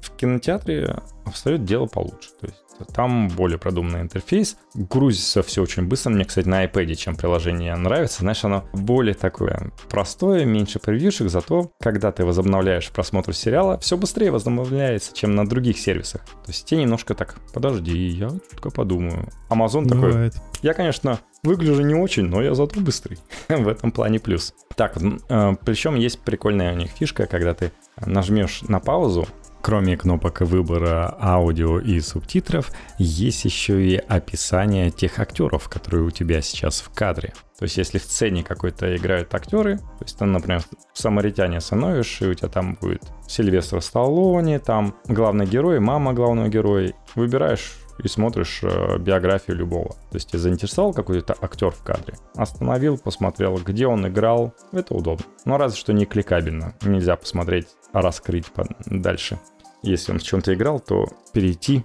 В кинотеатре встает дело получше. То есть там более продуманный интерфейс. Грузится все очень быстро. Мне, кстати, на iPad, чем приложение нравится. Знаешь, оно более такое простое, меньше превьюшек, зато когда ты возобновляешь просмотр сериала, все быстрее возобновляется, чем на других сервисах. То есть тебе немножко так, подожди, я чутка подумаю. Amazon Бывает. такой, я, конечно, выгляжу не очень, но я зато быстрый. *laughs* В этом плане плюс. Так, э, причем есть прикольная у них фишка, когда ты нажмешь на паузу, Кроме кнопок выбора аудио и субтитров, есть еще и описание тех актеров, которые у тебя сейчас в кадре. То есть, если в сцене какой-то играют актеры, то есть, ты, например, в «Самаритяне» становишься, и у тебя там будет Сильвестр Сталлоне, там главный герой, мама главного героя, выбираешь и смотришь э, биографию любого. То есть тебя заинтересовал какой-то актер в кадре. Остановил, посмотрел, где он играл. Это удобно. Но разве что не кликабельно. Нельзя посмотреть, а раскрыть дальше. Если он в чем-то играл, то перейти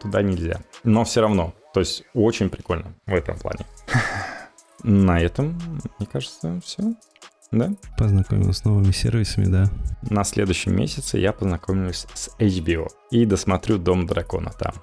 туда нельзя. Но все равно. То есть очень прикольно в этом плане. *laughs* На этом, мне кажется, все. Да? Познакомился с новыми сервисами, да. На следующем месяце я познакомлюсь с HBO и досмотрю Дом дракона там.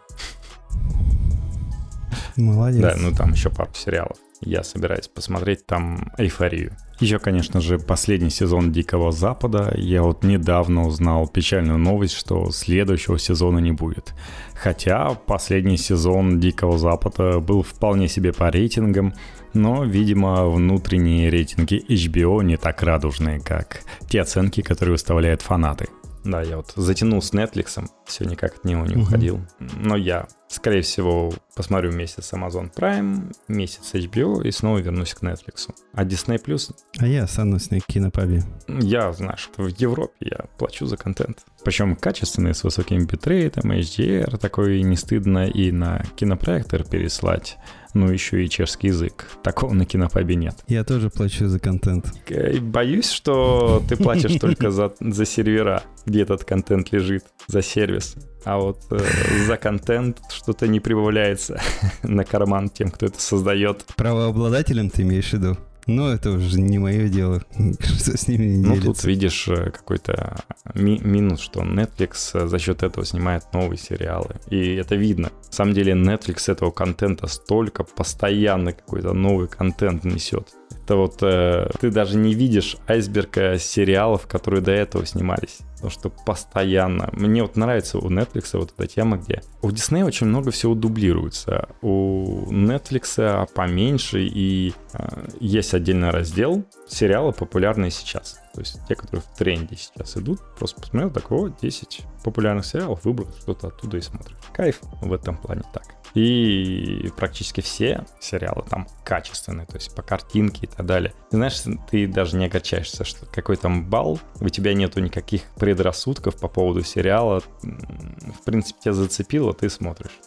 Молодец. Да, ну там еще пару сериалов. Я собираюсь посмотреть там «Эйфорию». Еще, конечно же, последний сезон «Дикого Запада». Я вот недавно узнал печальную новость, что следующего сезона не будет. Хотя последний сезон «Дикого Запада» был вполне себе по рейтингам, но, видимо, внутренние рейтинги HBO не так радужные, как те оценки, которые выставляют фанаты. Да, я вот затянул с Netflix, все никак от него не угу. уходил. Но я, скорее всего, посмотрю месяц Amazon Prime, месяц HBO и снова вернусь к Netflix. А Disney Plus... А я останусь на кинопабе. Я что в Европе я плачу за контент. Причем качественный, с высоким битрейтом, HDR, такой не стыдно и на кинопроектор переслать ну еще и чешский язык. Такого на кинопабе нет. Я тоже плачу за контент. Боюсь, что ты платишь только за, за сервера, где этот контент лежит, за сервис. А вот э, за контент что-то не прибавляется *laughs* на карман тем, кто это создает. Правообладателем ты имеешь в виду? Ну, это уже не мое дело, *laughs* что с ними не Ну, тут видишь э, какой-то ми- минус, что Netflix э, за счет этого снимает новые сериалы. И это видно. На самом деле Netflix этого контента столько, постоянно какой-то новый контент несет. Это вот э, ты даже не видишь айсберга сериалов, которые до этого снимались. Потому что постоянно... Мне вот нравится у Netflix вот эта тема, где у Disney очень много всего дублируется. У Netflix поменьше, и э, есть отдельный раздел сериалы популярные сейчас. То есть те, которые в тренде сейчас идут. Просто посмотрел, так, вот 10 популярных сериалов, выбрал что-то оттуда и смотришь. Кайф в этом плане так. И практически все сериалы там качественные, то есть по картинке и так далее. Ты знаешь, ты даже не огорчаешься, что какой там балл, у тебя нету никаких предрассудков по поводу сериала. В принципе, тебя зацепило, ты смотришь.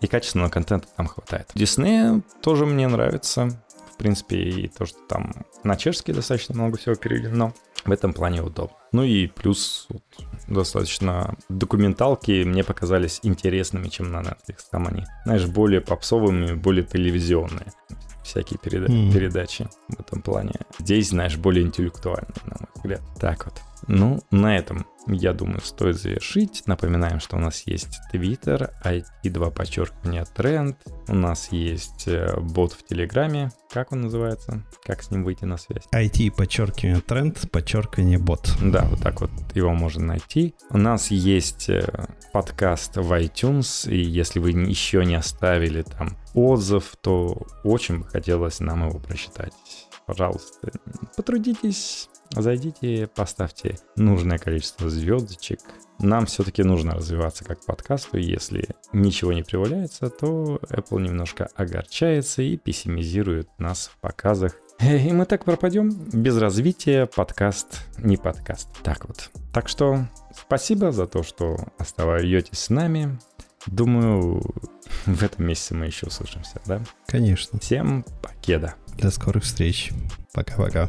И качественного контента там хватает. Дисней тоже мне нравится. В принципе, и то, что там на чешский достаточно много всего переведено. В этом плане удобно. Ну и плюс вот, достаточно документалки мне показались интересными, чем на Netflix. Там они, знаешь, более попсовыми, более телевизионные всякие переда- mm. передачи в этом плане. Здесь, знаешь, более интеллектуальные, на мой взгляд. Так вот. Ну, на этом, я думаю, стоит завершить. Напоминаем, что у нас есть Twitter, IT2 подчеркивание тренд. У нас есть э, бот в Телеграме. Как он называется? Как с ним выйти на связь? IT подчеркивание тренд, подчеркивание бот. Да, вот так вот его можно найти. У нас есть э, подкаст в iTunes, и если вы еще не оставили там отзыв, то очень бы хотелось нам его прочитать. Пожалуйста, потрудитесь, зайдите, поставьте нужное количество звездочек. Нам все-таки нужно развиваться как подкасту, если ничего не прибавляется, то Apple немножко огорчается и пессимизирует нас в показах. И мы так пропадем. Без развития подкаст не подкаст. Так вот. Так что спасибо за то, что оставаетесь с нами. Думаю, в этом месяце мы еще услышимся, да? Конечно. Всем покеда. До скорых встреч. Пока-пока.